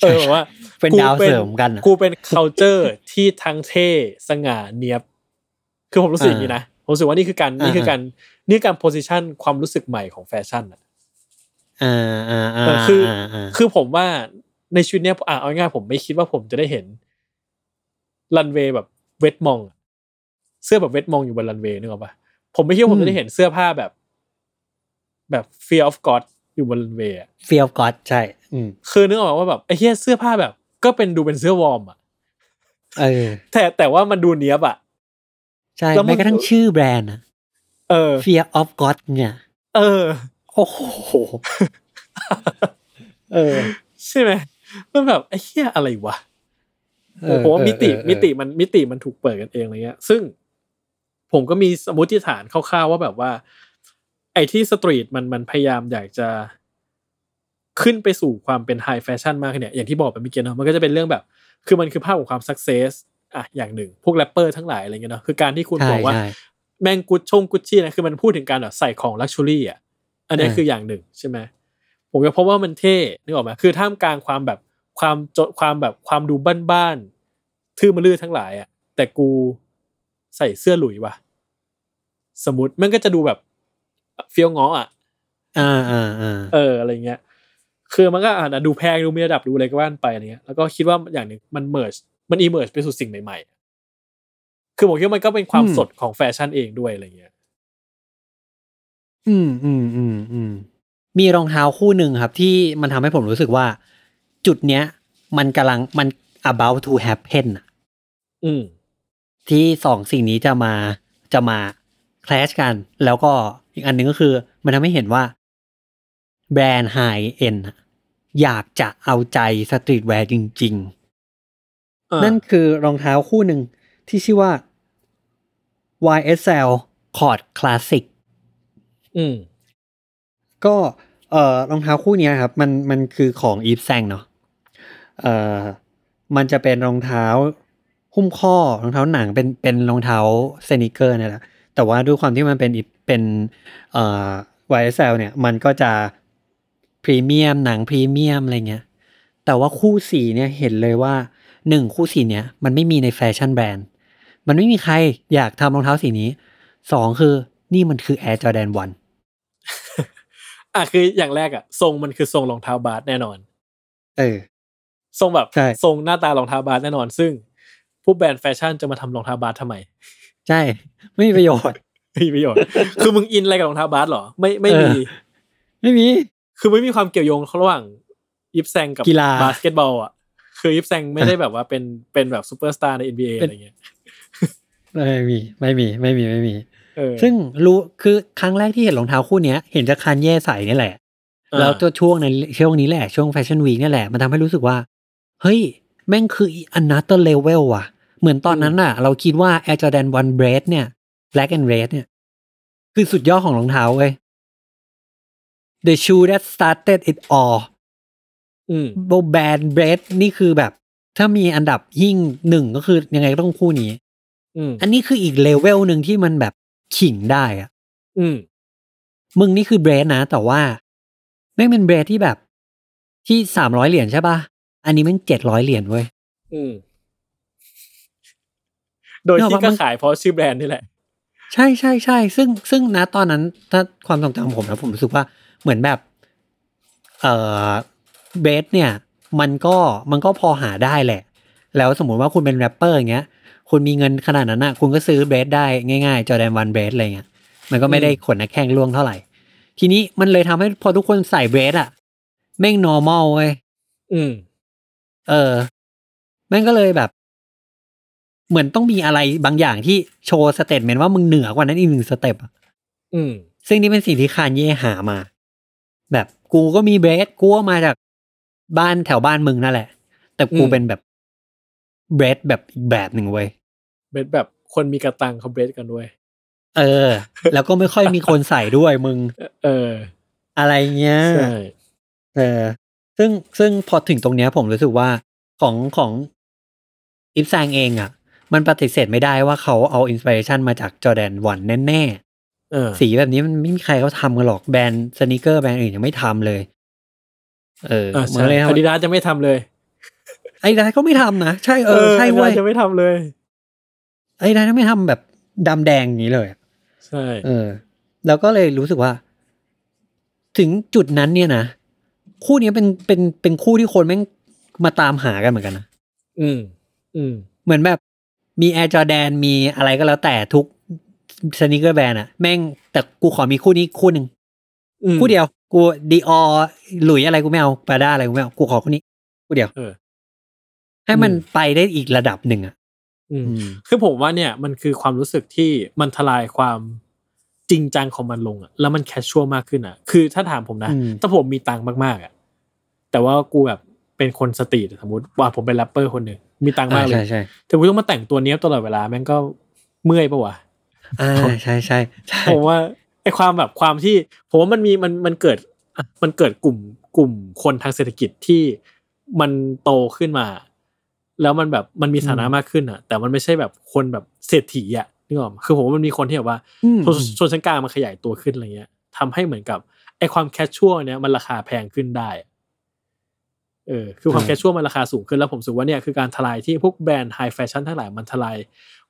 เสริมอะเออแบบว่าเป็นกูดาวเสริมกันอะกูเป็น culture ที่ทั้งเท่สง่าเนียบ คือผมรู้สึกอย่างนี้นะผมรู้สึกว่านี่คือการนี่คือการนี่คือการ position ความรู้สึกใหม่ของแฟชั่นอะอ่าอ่าอ่าเออคือาาคือผมว่าในชีวิตเนี้ยอะเอาง่ายๆผมไม่คิดว่าผมจะได้เห็นรันเวย์แบบเวทมองอะเสื้อแบบเวทมองอยู่บนรันเวย์นึกออกปะผมไม่คิดว่าผมจะได้เห็นเสื้อผ้าแบบ แบบ fear of god อยู่บนรันเวย์อะฟีลก็อดใช่ อืมคือนึกออกว่าแบบไอ้เหี้ยเสื้อผ้าแบบ ก็เป็นดูเป็นเสื้อวอร์มอะเออแต่แต่ว่ามันดูเนี้ยบอะใช่แล้วมันแม้กระทั่งชื่อแบรนด์อะเออ Fear of God เนี่ย เออ โอ้โห เออ ใช่ไหมมันแบบไอ้เหี้ยอะไรวะเออผมว่ามิติเออเออมิติมันมิติมันถูกเปิดกันเองอะไรเงี้ย ซึ่งผมก็มีสมมติฐานคร่าวๆว่าแบบว่า ไอ้ที่ street มันมันพยายามอยากจะขึ้นไปสู่ความเป็น high fashion มากขึ้นเนี่ยอย่างที่บอกไปเมื่อกี้เนาะมันก็จะเป็นเรื่องแบบ คือมันคือภาพของความ success อะอย่างหนึ่ง พวกแรปเปอร์ทั้งหลายอะไรเงี้ยเนาะคือการที่คุณใช่บอกว่าใช่แม่งกุชชงกุชชี่นะคือมันพูดถึงการแบบใส่ของ luxury อะอันนี้เออคืออย่างหนึ่งใช่ไหมผมก็พบว่ามันเท่นึกออกไหมคือท่ามกลางความแบบความจนความแบบความดูบ้านๆทื่อมะลื่อทั้งหลายอะแต่กูใส่เสื้อหลุยว่ะ สมมติมันก็จะดูแบบ เฟี้ยวเงาะอะอ่าอ่าอ่าเอออะไรเงี้ย คือมันก็อาจจะดูแพงดูมีระดับดูอะไรก็ว่ากันไปอะไรเงี้ยแล้วก็คิดว่าอย่างหนึ่งมัน merge มัน emerge ไปสู่สิ่งใหม่ๆ คือผมคิดว่ามันก็เป็นความสดของแฟชั่นเองด้วยอะไรเงี้ยอืมอืมอืมอืมมีรองเท้าคู่หนึ่งครับ ที่มันทำให้ผมรู้สึกว่า จุดเนี้ย มันกำลังมัน about to happen อะอืมที่สองสิ่งนี้จะมาจะมา clash กัน แล้วก็อีกอันหนึ่งก็คือ มันทำให้เห็นว่า แบรนด์ high-end อยากจะเอาใจ streetwear จริงอ่าๆนั่นคือรองเท้าคู่หนึ่งที่ชื่อว่า YSL Court Classic อืม ก็เอ่อรองเท้าคู่เนี้ยครับ มันมันคือของ Yves Saint เนาะเอ่อมันจะเป็นรองเท้าหุ้มข้อรองเท้าหนังเป็นเป็นรองเท้า sneaker เนี่ยแหละ แต่ว่าด้วยความที่มันเป็นอีเป็นเอ่อ YSL เนี่ย มันก็จะพรีเมียมหนังพรีเมียมอะไรเงี้ย แต่ว่าคู่สีเนี่ยเห็นเลยว่าหนึ่งคู่สีเนี้ยมันไม่มีใน fashion brand มันไม่มีใครอยากทำรองเท้าสีนี้สองคือนี่มันคือ Air Jordan 1อะคืออย่างแรกอะทรงมันคือทรงรองเท้าบาสแน่นอน เออทรงแบบใช่ทรงหน้าตารองเท้าบาสแน่นอน ซึ่งผู้แบรนด์แฟชั่นจะมาทำรองเท้าบาสทำไม ใช่ ไม่มีประโยชน์ไม่มีประโยชน์ คือมึงอินอะไรกับรองเท้าบาสเหรอ ไม่ไม่มีเออไม่มี คือไม่มีความเกี่ยวโยงระหว่าง Yves Saint กับกีฬาบาสเกตบอลอะ คือ Yves Saint ไม่ได้แบบว่าเป็นเป็นแบบซูเปอร์สตาร์ใน NBA เป็นอะไรเงี้ย ไม่มีไม่มีไม่มีไม่มีเออซึ่งรู้คือครั้งแรกที่เห็นรองเท้าคู่เนี้ย เห็นจากคันเย่ใส่นี่แหละอ่าแล้วตัวช่วงในช่วงนี้แหละ ช่วง fashion week นี่แหละ มันทำให้รู้สึกว่า เฮ้ย แม่งคือ another level ว่ะ เหมือนตอนนั้นน่ะ เราคิดว่า Air Jordan 1 Bred เนี่ย Black and Red เนี่ย คือสุดยอดของรองเท้าเว้ย The shoe that started it all อืมโบแบนเบรดนี่คือแบบ ถ้ามีอันดับยิ่งหนึ่งก็คือยังไงก็ต้องคู่นี้อืมอันนี้คืออีกเลเวลหนึ่งที่มันแบบขิงได้อะอืมมึงนี่คือเบรดนะ แต่ว่าแม่งเป็นเบรดที่แบบ ที่สามร้อยเหรียญใช่ป่ะ อันนี้แม่งเจ็ดร้อยเหรียญเว้ยอืม โดยนึกออกที่ปะก็มันขายเพราะชื่อแบรนด์นี่แหละ ใช่ใช่ใช่ซึ่งซึ่งนะตอนนั้นถ้าความทรงจำผมนะผมรู้สึกว่าเหมือนแบบ เอ่อ Bred เนี่ย มันก็มันก็พอหาได้แหละ แล้วสมมุติว่าคุณเป็นแรปเปอร์อย่างเงี้ย คุณมีเงินขนาดนั้นนะคุณก็ซื้อ Bred ได้ง่ายๆ Jordan 1 Bred อะไรเงี้ยมันก็ไม่ได้ขนหน้าแข้งร่วงเท่าไหร่ ทีนี้มันเลยทำให้พอทุกคนใส่ Bred อะแม่ง normal เว้ยอืม เออ แม่งก็เลยแบบ เหมือนต้องมีอะไรบางอย่างที่โชว์ statement ว่ามึงเหนือกว่านั้นอีกหนึ่ง step อะอืม ซึ่งนี่เป็นสิ่งที่คันเย่หามา แบบกูก็มี Bred กูก็มาจากบ้านแถวบ้านมึงนั่นแหละ แต่กูอืมเป็นแบบ Bred แบบอีกแบบหนึ่งเว้ย Bred แบบคนมีกะตังค์เขา Bred กันด้วย เออ แล้วก็ไม่ค่อยมีคนใส่ด้วยมึง เออ อะไรเงี้ยใช่เออ ซึ่งซึ่งพอถึงตรงเนี้ยผมรู้สึกว่าของของ Yves Saint เองอะ มันปฏิเสธไม่ได้ว่าเขาเอา inspiration มาจากจอแดนวันแน่เออๆสีแบบนี้มันไม่มีใครเขาทำกันหรอกแบรนด์ sneaker แบรนด์อื่นยังไม่ทำเลย เอออ่ามัใช่นเลยทำอาดิดาสจะไม่ทำเลยไอ้ไดก็ไม่ทำนะใช่เออใช่เว้ย Adidas จะไม่ทำเลยไอ้ไดก็ไม่ทำแบบดำแดงอย่างนี้เลยใช่เออ แล้วก็เลยรู้สึกว่า ถึงจุดนั้นเนี่ยนะคู่นี้เป็นเป็นเป็นคู่ที่คนแม่งมาตามหากันเหมือนกันนะ อืม อืม เหมือนแบบ มี Air Jordan มีอะไรก็แล้วแต่ทุก sneaker แบรนด์อะแม่งแต่กูขอมีคู่นี้คู่หนึ่งอืมคู่เดียว กู Dior Louis อะไรกูไม่เอา Prada อะไรกูไม่เอากูขอคู่นี้คู่เดียวเออให้มันอืมไปได้อีกระดับหนึ่งอะอืมอืมคือผมว่าเนี่ยมันคือความรู้สึกที่มันทลายความจริงจังของมันลงอะแล้วมันแคชชวลมากขึ้นอะคือถ้าถามผมนะอืมถ้าผมมีตังค์มากๆอะแต่ว่ากูแบบเป็นคนสตรีทสมมติว่าผมเป็นแรปเปอร์คนหนึ่ง มีตังค์มากเลใช่ยใช่แต่กูต้องมาแต่งตัวเนี้ยบตลอดเวลาแม่งก็เมื่อยปะวะอ่าใช่ใช่ใช่ผมว่าไอความแบบความที่ผมว่ามันมีมันมันเกิดอะมันเกิดกลุ่มกลุ่มคนทางเศรษฐกิจที่มันโตขึ้นมา แล้วมันแบบมันมีฐานะมากขึ้นอะ แต่มันไม่ใช่แบบคนแบบเศรษฐีอะนึกออกไหมคือผมว่ามันมีคนที่แบบว่าอืมชนชนชั้นกลางมันขยายตัวขึ้นอะไรเงี้ยทำให้เหมือนกับไอความ casual เนี้ยมันราคาแพงขึ้นได้ เออคือความอืม casual มันราคาสูงขึ้นแล้วผมรู้สึกว่าเนี่ยคือการทลายที่พวกแบรนด์ high แฟชั่นทั้งหลายมันทลาย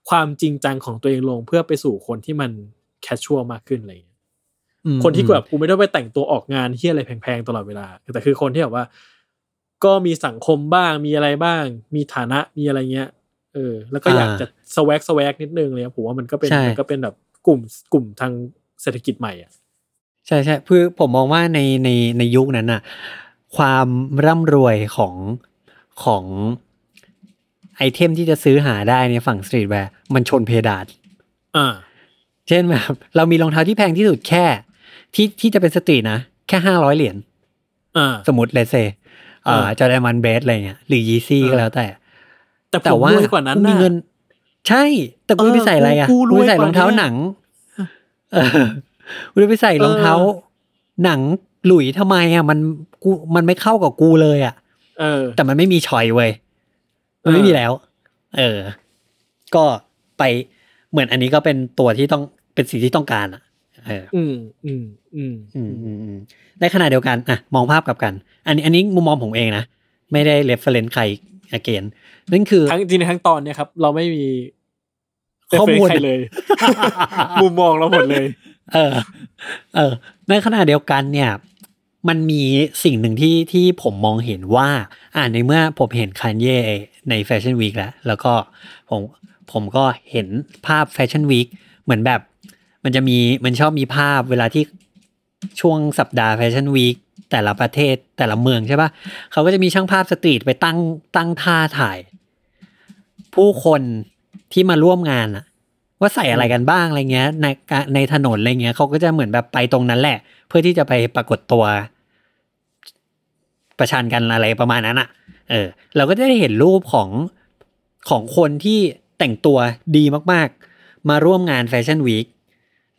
ความจริงจังของตัวเองลงเพื่อไปสู่คนที่มัน casual มากขึ้นอะไรอย่างเงี้ยอืมคนที่แบบกูไม่ได้ไปแต่งตัวออกงานที่อะไรแพงๆตลอดเวลา แต่คือคนที่แบบว่า ก็มีสังคมบ้างมีอะไรบ้าง มีฐานะมีอะไรเงี้ยเออ แล้วก็อยากจะ swag swag นิดนึงเลยผมว่ามันก็เป็นมันก็เป็นแบบกลุ่มกลุ่มทางเศรษฐกิจใหม่อะใช่ใช่คือผมมองว่าในในในยุคนั้นน่ะ ความร่ำรวยของของ item ที่จะซื้อหาได้ในฝั่ง streetwear มันชนเพดานอ่าเช่นแบบเรามีรองเท้าที่แพงที่สุดแค่ ที่ที่จะเป็นสตรีทนะ แค่ห้าร้อยเหรียญอ่าสมมติเลเซเอ่ออ่าจอแดนมันเบสอะไรเงี้ยหรือยีซี่อ่าก็แล้วแต่ แต่ผแต่มว่ารวยกว่านั้นกูมีนะเงิน ใช่ แต่กูเออไปใส่อะไรอะกูกูรวยไปใส่รองเท้ากว่านี้หนังเออกูไปใส่รองเท้าเออหนัง หลุยทำไมอะมันกูมันไม่เข้ากับกูเลยอะ เออ แต่มันไม่มีชอยเว้ยมันไม่เออมีแล้ว เออ ก็ไปเหมือนอันนี้ก็เป็นตัวที่ต้องเป็นสิ่งที่ต้องการอะเอออืมอืมอืมอืมอืมอืมในขณะเดียวกันอะมองภาพกลับกัน อันนี้อันนี้มุมมองผมเองนะไม่ได้ reference ใคร again นั่นคือทั้งจริงๆทั้งตอนเนี่ยครับ เราไม่มีข้อมูล reference ใครเลย มุมมองเราหมดเลย เออ เออ ในขณะเดียวกันเนี่ย มันมีสิ่งหนึ่งที่ที่ผมมองเห็นว่า อ่าในเมื่อผมเห็นคันเย่ใน fashion week แล้ว แล้วก็ผมผมก็เห็นภาพ fashion week เหมือนแบบ มันจะมีมันชอบมีภาพเวลาที่ช่วงสัปดาห์ fashion week แต่ละประเทศแต่ละเมืองใช่ปะเขาก็จะมีช่างภาพ street ไปตั้งตั้งท่าถ่าย ผู้คนที่มาร่วมงานอะว่าใส่อะไรกันบ้างอะไรเงี้ยในในถนนอะไรเงี้ยเขาก็จะเหมือนแบบไปตรงนั้นแหละ เพื่อที่จะไปปรากฏตัวประชันกันอะไรประมาณนั้นอะเออ เราก็จะได้เห็นรูปของของคนที่แต่งตัวดีมากๆ มาร่วมงานแฟชั่นวีค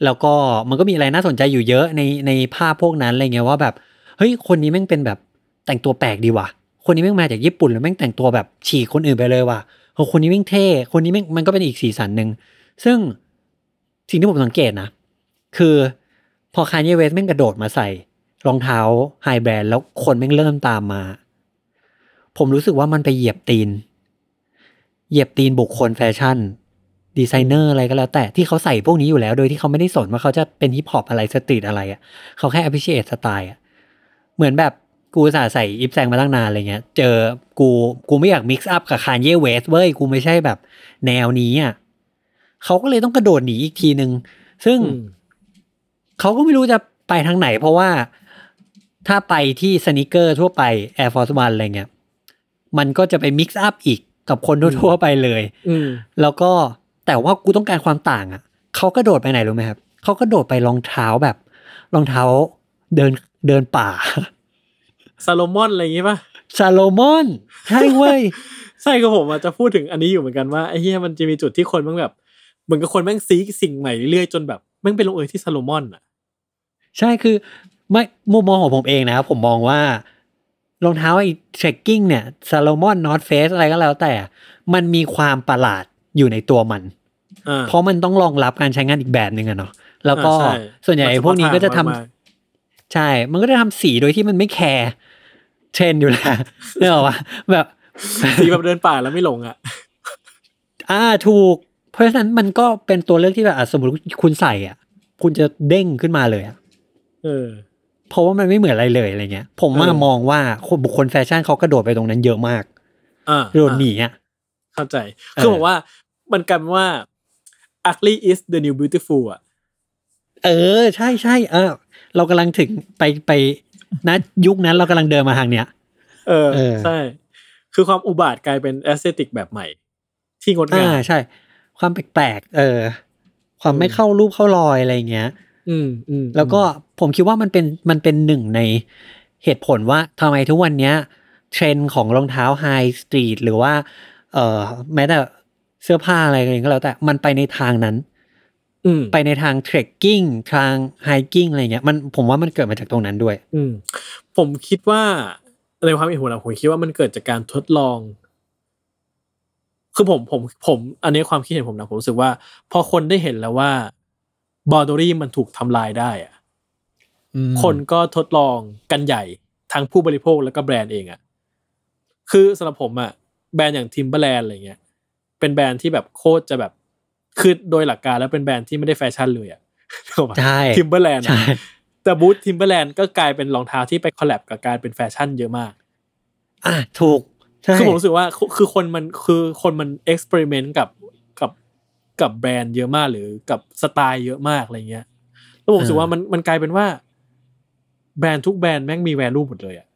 แล้วก็มันก็มีอะไรน่าสนใจอยู่เยอะในในภาพพวกนั้นอะไรเงี้ยว่าแบบเฮ้ยคนนี้แม่งเป็นแบบแต่งตัวแปลกดีว่ะ คนนี้แม่งมาจากญี่ปุ่นแล้วแม่งแต่งตัวแบบฉีกคนอื่นไปเลยว่ะเออคนนี้แม่งเท่ คนนี้แม่งมันก็เป็นอีกสีสันหนึ่งซึ่งสิ่งที่ผมสังเกตนะ คือ พอ Kanye West แม่งกระโดดมาใส่ รองเท้า high แบรนด์แล้วคนแม่งเริ่มตามมา ผมรู้สึกว่ามันไปเหยียบตีน เหยียบตีนบุคคลแฟชั่น ดีไซเนอร์อะไรก็แล้ว แต่ที่เขาใส่พวกนี้อยู่แล้ว โดยที่เขาไม่ได้สนว่าเขาจะเป็นฮิปฮอปอะไร street อะไรอะ่ะเขาแค่ appreciate สไตล์อะเหมือนแบบกูใส่ Yves Saint มาตั้งนานอะไรเงี้ย เจอกูกูไม่อยาก mix up กับ Kanye West เว้ย กูไม่ใช่แบบแนวนี้อะเขาก็เลยต้องกระโดดหนีอีกทีหนึ่งซึ่ง เขาก็ไม่รู้จะไปทางไหน เพราะว่าถ้าไปที่ sneaker ทั่วไป Air Force One อะไรเงี้ยมันก็จะไป mix up อีกกับคนทั่วๆไปเลยอืมแล้วก็แต่ว่ากูต้องการความต่างอะเขากระโดดไปไหนรู้ไหมครับเขากระโดดไปรองเท้าแบบรองเท้าเดินเดินป่าซาโลมอนอะไรอย่างงี้ป่ะ Salomonใช่เว้ยใช่ก็ผมอาจจะพูดถึงอันนี้อยู่เหมือนกันว่าไอ้เหี้ยมันจะมีจุดที่คนมันแบบ เหมือนกับคนแม่ง seek สิ่งใหม่เรื่อยๆจนแบบแม่งไปลงเอยที่ Salomon อะ ใช่คือไม่มุมมองของผมเองนะครับผมมองว่ารองเท้าไอ้ trekking เนี่ย Salomon North Face อะไรก็แล้วแต่ มันมีความประหลาดอยู่ในตัวมันอ่าเพราะมันต้องรองรับการใช้งานอีกแบบหนึ่งอะเนาะแล้วก็อ่าใช่ส่วนใหญ่ไอ้พวกนี้ก็จะทำมันเฉพาะทางมากใช่ มันก็จะทำสีโดยที่มันไม่แคร์เทรนด์อยู่แล้วนึกอะว่าแบบสีแบบเดินป่าแล้วไม่หลงอะอ่าถูก เพราะฉะนั้นมันก็เป็นตัวเลือกที่แบบอะสมมติคุณใส่อะ คุณจะเด้งขึ้นมาเลยอะ เออเพราะว่ามันไม่เหมือนอะไรเลยอะไรเงี้ย ผมว่าเออมองว่าคนบุคคลแฟชั่นเขากระโดดไปตรงนั้นเยอะมากอ่าโดดหนีอะเข้าใจเออคือผมว่ามันกลายเป็นว่า ugly is the new beautiful อะ เออ ใช่ใช่เออ เรากำลังถึงไปไปนะยุคนั้นเรากำลังเดินมาทางเนี้ย เออเออใช่ คือความอุบาทกลายเป็น aesthetic แบบใหม่ ที่งดงาอ่ามใช่ ความแปลกๆเออ ความไม่เข้ารูปเข้ารอยอะไรอย่างเงี้ย อืมอืมแล้วก็ผมคิดว่ามันเป็นมันเป็นหนึ่งในเหตุผลว่าทำไมทุกวันเนี้ย เทรนด์ของรองเท้าไฮสตรีทหรือว่า เอ่อแม้แต่เสื้อผ้าอะไรก็แล้วแต่มันไปในทางนั้นอืมไปในทางเทรคกิ้งทางไฮกิ้งอะไรเงี้ยมันผมว่ามันเกิดมาจากตรงนั้นด้วย อืมผมคิดว่าในความเห็นผมนะผมคิดว่ามันเกิดจากการทดลอง คือผมผมผม อันนี้ความคิดเห็นผมนะผมรู้สึกว่า พอคนได้เห็นแล้วว่า บอดอรี่มันถูกทำลายได้อะคนก็ทดลองกันใหญ่ทั้งผู้บริโภคแล้วก็แบรนด์เองอะคือสำหรับผมอะแบรนด์อย่าง Timberland อะไรเงี้ย เป็นแบรนด์ที่แบบโคตรจะแบบคือโดยหลักการแล้วเป็นแบรนด์ที่ไม่ได้แฟชั่นเลยอะใช่ Timberland ใช่แต่บูท Timberland ก็กลายเป็นรองเท้าที่ไป collab กับการเป็นแฟชั่นเยอะมาก อะถูกใช่คือผมรู้สึกว่าคือคือคนมันคือคนมัน experiment กับกับ กับแบรนด์เยอะมากหรือกับสไตล์เยอะมากอะไรเงี้ยแล้วผมรู้สึกว่ามันมันกลายเป็นว่า แบรนด์ทุกแบรนด์แม่งมีแวลูหมดเลยอะ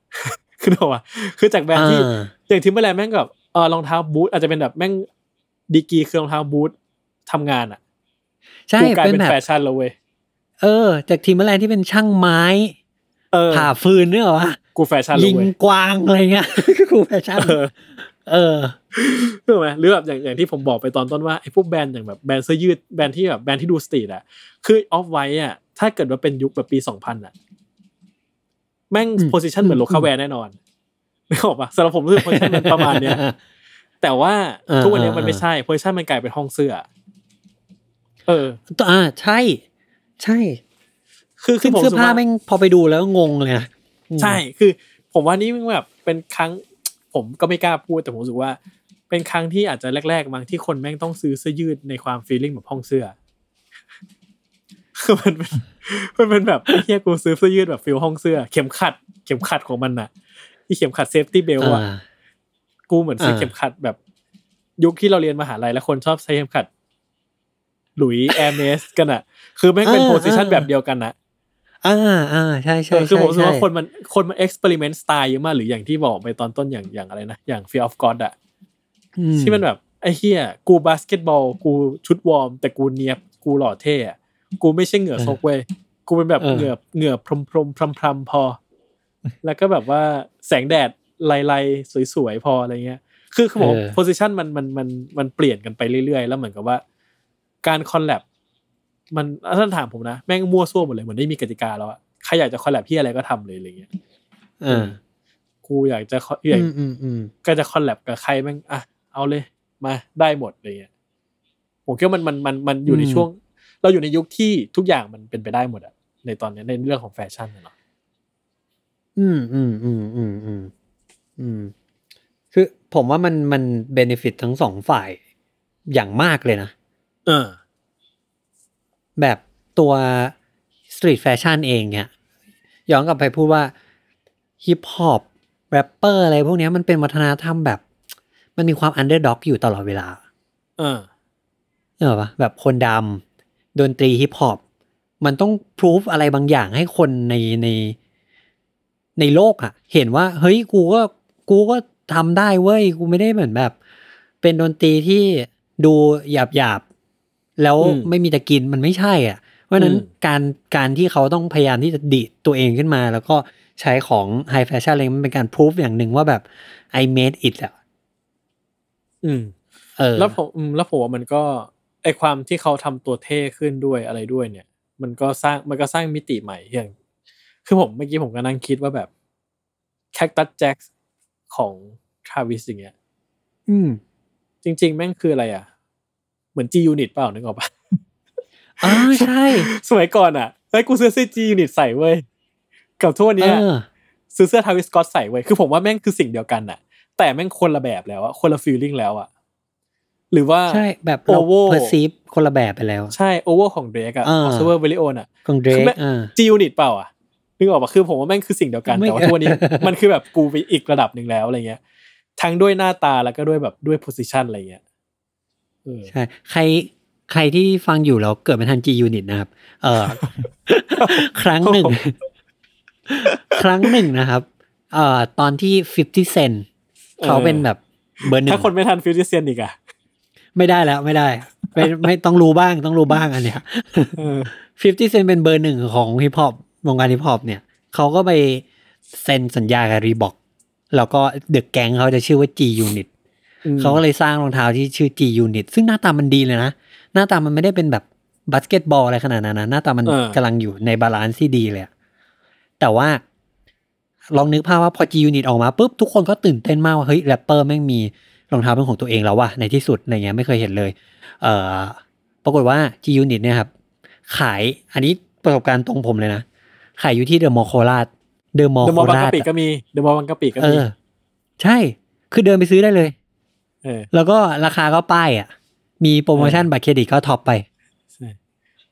คือเนกอะคือจากแบรนด์ที่อ่าอย่างทิมเบอร์แลนด์แม่งกับเออรองเท้าบูทอาจจะเป็นแบบแม่งดีกรีคือรองเท้าบูททำงานอะใช่กูกลายเป็นเป็นแบบแฟชั่นแล้วเว้ยเออ จากทีมแมลงที่เป็นช่างไม้ เออผ่าฟืนเนี่ยหรอวะกูแฟชั่นแล้ยิวงเว้ยกวางอะไรเงี้ยกูแฟชั่น เออเออรู้ไหมหรือแบบอย่างอย่างที่ผมบอกไปตอนต้นว่าไอ้พวกแบรนด์อย่างแบบแบรนด์เสื้อยืดแบรนด์ที่แบบแบรนด์ที่ดูสตรีทอะคือออฟไวท์อะถ้าเกิดว่าเป็นยุคแบบปีสองพันอะแม่งอืมโพซิชันเหมือนโลคาแวร์แน่นอนไม่ออกปะสำหรับผมรู้สึกโพซิชันมันประมาณเนี้ยแต่ว่าเออทุกวันนี้มันเออไม่ใช่โพซิชันมันกลายเป็นห้องเสื้อ เอออ่าใช่ ใช่ คือคืซึ่องผมเสื้อรู้สึกผ้าว่าแม่งพอไปดูแล้วงงเลยนะใช่คือ ผมว่านี่มันแบบเป็นครั้ง ผมก็ไม่กล้าพูดแต่ผมรู้สึกว่า เป็นครั้งที่อาจจะแรกๆบางที่คนแม่งต้องซื้อเสื้อยืดในความฟีลลิ่งแบบห้องเสื้อคือมันเป็นมันเป็นแบบไอ้เฮียกูซื้อเสื้อยืดแบบ feel ห้องเสื้อ เข็มขัด เข็มขัดของมันน่ะที่เข็มขัด safety belt อ่าอะกูเหมือนซื้ออ่าเข็มขัดแบบ ยุคที่เราเรียนมหาลัยแล้วคนชอบใช้เข็มขัด หลุย Hermès กันอะคือแม่งเป็น position แบบเดียวกันนะ อ่าอ่าใช่ใช่เออคือใช่ผมรู้สึกว่าใช่คนมันคนมัน experiment style เยอะมากหรืออย่างที่บอกไปตอนต้นอย่างอย่างอะไรนะ อย่าง Fear of God อะอืที่มันแบบไอ้เฮียกูบาสเกตบอล กูชุดวอร์ม แต่กูเนียบกูหล่อเท่อะกูไม่ใช่เหงื่อซกเว้ยกูเป็นแบบเหงื่อเหงื่อพรมพรมพรมพรมพอ แล้วก็แบบว่าแสงแดดไลๆสวยๆพออะไรเงี้ย คือคือผม position มันมันมันมันเปลี่ยนกันไปเรื่อยๆ แล้วเหมือนกับว่า การ collab มันถ้าถามผมนะ แม่งมั่วซั่วหมดเลยเหมือนไม่มีกติกาแล้วอะใครอยากจะ collab ที่อะไรก็ทำเลยอะไรเงี้ยอ่ากูอยากจะ co- อยากอืมอืมอืมก็จะ collab กับใครแม่งอะเอาเลยมาได้หมดอะไรเงี้ยผมคิดว่ามันมันมันมันอยู่ในช่วง เราอยู่ในยุคที่ทุกอย่างมันเป็นไปได้หมดอะในตอนเนี้ยในเรื่องของแฟชั่นอะเนาะอืมอืมอืมอืมอืมอืมคือผมว่ามันมัน benefit ทั้งสองฝ่ายอย่างมากเลยนะ เออ แบบตัว street fashion เองเนี่ยย้อนกลับไปพูดว่าฮิปฮอปแรปเปอร์อะไรพวกเนี้ยมันเป็นวัฒนธรรมแบบ มันมีความ underdog อยู่ตลอดเวลา เออนึกออกปะแบบคนดำดนตรีฮิปฮอปมันต้อง prove อะไรบางอย่างให้คนในในในโลกอะเห็นว่า เฮ้ยกูก็กูก็ทำได้เว้ย กูไม่ได้เหมือนแบบ เป็นดนตรีที่ดูหยาบหยาบๆ แล้วอืมไม่มีจะกินมันไม่ใช่อะ เพราะฉะนั้นอืมการการที่เขาต้องพยายามที่จะดิดตัวเองขึ้นมา แล้วก็ใช้ของไฮแฟชั่นอะไรมันเป็นการพรูฟอย่างหนึ่งว่าแบบ I made it อะอืม เออ แล้วผมอืมแล้วผมว่ามันก็ไอความที่เขาทำตัวเท่ขึ้นด้วยอะไรด้วยเนี่ย มันก็สร้างมันก็สร้างมิติใหม่อย่าง คือผมเมื่อกี้ผมก็นั่งคิดว่าแบบแคคตัสแจ็คของทราวิสอย่างเงี้ย อืม จริง ๆ แม่งคืออะไรอะ เหมือน G Unit เปล่านึกออกปะอ่าใช่ สมัยก่อนอะเฮ้ยกูซื้อเสื้อ G Unit ใส่เว้ยกับทั่วเอเนี้ยอซื้อเสื้อทาวิสกอตใส่เว้ยคือผมว่าแม่งคือสิ่งเดียวกันอะ แต่แม่งคนละแบบแล้วอะคนละฟีลลิ่งแล้วอะหรือว่าใช่แบบเรา Ovo เพอร์ซีฟคนละแบบไปแล้ว ใช่โอเวอร์ของเดรกอะอ่าออสเวอร์เวลิโอนอะของเดรคืกอแม่อ่าจียูนิตเปล่าอะนึกออกปะคือผมว่าแม่งคือสิ่งเดียวกันไม่แต่ว่าทุกวันนี้มันคือแบบกูไปอีกระดับหนึ่งแล้วอะไรเงี้ย ทั้งด้วยหน้าตาแล้วก็ด้วยแบบด้วย position อะไรเงี้ยเออ ใช่ใครใครที่ฟังอยู่แล้วเกิดไม่ทัน G Unit นะครับ เออครั้งหนึ่ง ครั้งหนึ่งนะครับ เอ่อตอนที่ 50 Cent เขาเป็นแบบเบอร์หนึ่งถ้าคนไม่ทันฟิวเจอร์เซียนอีกอะไม่ได้แล้วไม่ได้ไม่ไม่ต้องรู้บ้างต้องรู้บ้างอันเนี้ยเออ50 Cent เป็นเบอร์หนึ่งของฮิปฮอปวงการฮิปฮอปเนี่ย เขาก็ไปเซ็นสัญญากับ Reebok แล้วก็เดอะแก๊งเขาจะชื่อว่า G Unit เขาก็เลยสร้างรองเท้าที่ชื่อ G Unit ซึ่งหน้าตามันดีเลยนะ หน้าตามันไม่ได้เป็นแบบบาสเกตบอลอะไรขนาดนั้นนะหน้าตามันเออกำลังอยู่ใน balance ที่ดีเลยอะแต่ว่าลองนึกภาพว่าพอ G Unit ออกมาปุ๊บ ทุกคนก็ตื่นเต้นมากว่าเฮ้ยแรปเปอร์แม่งมีรองเท้าเป็นของตัวเองแล้วว่ะในที่สุดอะไรเงี้ยไม่เคยเห็นเลย เอ่อปรากฏว่า G Unit เนี่ยครับ ขายอันนี้ประสบการณ์ตรงผมเลยนะ ขายอยู่ที่เดอะมอลล์โคราชเดอะมอลล์เดอะโคมอลล์บางรากะชปิก็มีเดอะมอลล์บางกะปิก็เอมีอใช่ คือเดินไปซื้อได้เลยเออ แล้วก็ราคาก็ป้ายอะ มีโปรโมชั่นเออบัตรเครดิตก็ top ไปใช่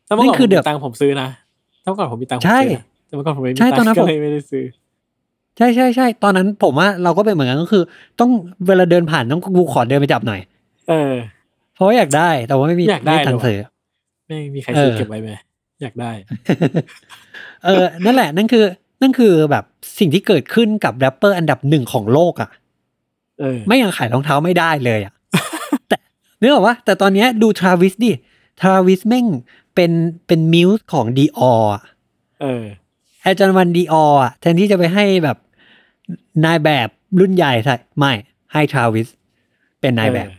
ถ้าเมื่อก่อนนี่คือผมเดมีอะตังค์ผมซื้อนะถ้าเมื่อก่อนผมมีตังค์ผมใช่ซื้อนะแต่เมื่อก่อนผมไม่มีใช่ตังตอนนั้นค์ก็ผมเลยไม่ได้ซื้อ ใช่ใช่ใช่ตอนนั้นผมว่าเราก็เป็นเหมือนกันก็คือ ต้องเวลาเดินผ่านต้องกูขอเดินไปจับหน่อย เออ เพราะว่าอยากได้แต่ว่าไม่มีอยากได้ม่มีตังค์เลยว่ะซื้อไม่มีใครซื้อเออเก็บไว้ไหมอยากได้ เออ นั่นแหละ นั่นคือ นั่นคือแบบสิ่งที่เกิดขึ้นกับแรปเปอร์อันดับหนึ่งของโลกอะเออ ไม่ยังขายรองเท้าไม่ได้เลยอะแต่นึกออกว่าแต่ตอนเนี้ยดู Travis ดิ Travis แม่งเป็นเป็น muse ของ Dior อะเออ Air Jordan One Dior อะแทนที่จะไปให้แบบนายแบบรุ่นใหญ่ใช่ไม่ให้ทราวิสเป็นนายแบบเออ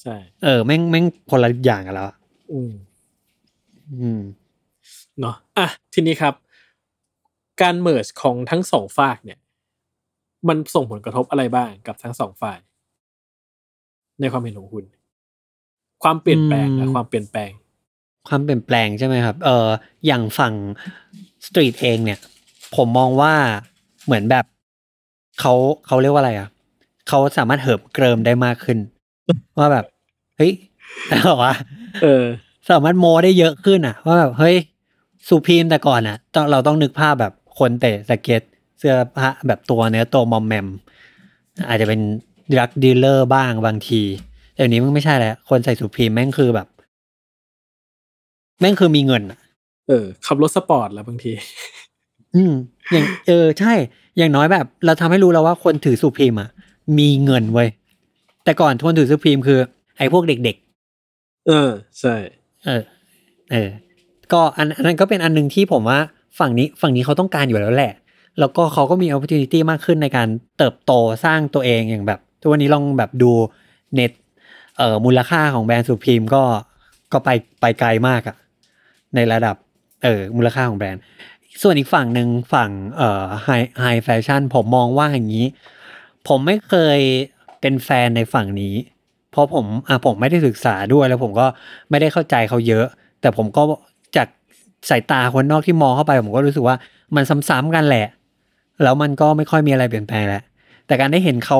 ใช่เออแม่งแม่งคนละอย่างกันแล้วอะอืมอืมเนาะอะทีนี้ครับ การเมิร์จของทั้งสองฝ่ายเนี่ย มันส่งผลกระทบอะไรบ้างกับทั้งสองฝ่าย ในความเห็นของคุณ ความเปลี่ยนแปลงอืนะมความเปลี่ยนแปลง ความเปลี่ยนแปลงใช่ไหมครับ เอออย่างฝั่งstreet เองเนี่ย ผมมองว่าเหมือนแบบเขาเขาเรียกว่าอะไรอะเขาสามารถเหิมเกริมได้มากขึ้น ว่าแบบ เฮ้ยแต่ว่าเออ สามารถโมได้เยอะขึ้นอะ ว่าแบบเฮ้ย Supreme แต่ก่อนอะต้องเราต้องนึกภาพแบบคนเตะสเก็ต เสื้อผ้าแบบตัวเนื้อตัวมอมแมม อาจจะเป็น drug dealer บ้างบางทีแต่เดี๋ยวนี้มันไม่ใช่แล้ว คนใส่ Supreme แม่งคือแบบ แม่งคือมีเงินอะเออ ขับรถสปอร์ตแล้วบางที อืม อย่าง เออ ใช่ อย่างน้อยแบบ เราทำให้รู้แล้วว่าคนถือสุพีมอะ มีเงินเว้ย แต่ก่อนคนถือสุพีมคือ ไอ้พวกเด็กเออ ใช่ๆเออ เออ ก็อันอันนั้นก็เป็นอันหนึงที่ผมว่า ฝั่งนี้ ฝั่งนี้เขาต้องการอยู่แล้วแหละ แล้วก็เขาก็มี opportunity มากขึ้นในการเติบโตสร้างตัวเองอย่างแบบทุกวันนี้ลองแบบดูเน็ตเอ่อมูลค่าของแบรนด์ Supreme ก็ก็ไปไปไกลมากอะในระดับเออมูลค่าของแบรนด์ ส่วนอีกฝั่งหนึ่งฝั่งเอ่อ high high fashion ผมมองว่าอย่างนี้ ผมไม่เคยเป็นแฟนในฝั่งนี้ เพราะผมอะผมไม่ได้ศึกษาด้วยแล้วผมก็ไม่ได้เข้าใจเขาเยอะ แต่ผมก็จากสายตาคนนอกที่มองเข้าไป ผมก็รู้สึกว่ามันซ้ำๆกันแหละ แล้วมันก็ไม่ค่อยมีอะไรเปลี่ยนแปลงแล้วแต่การได้เห็นเขา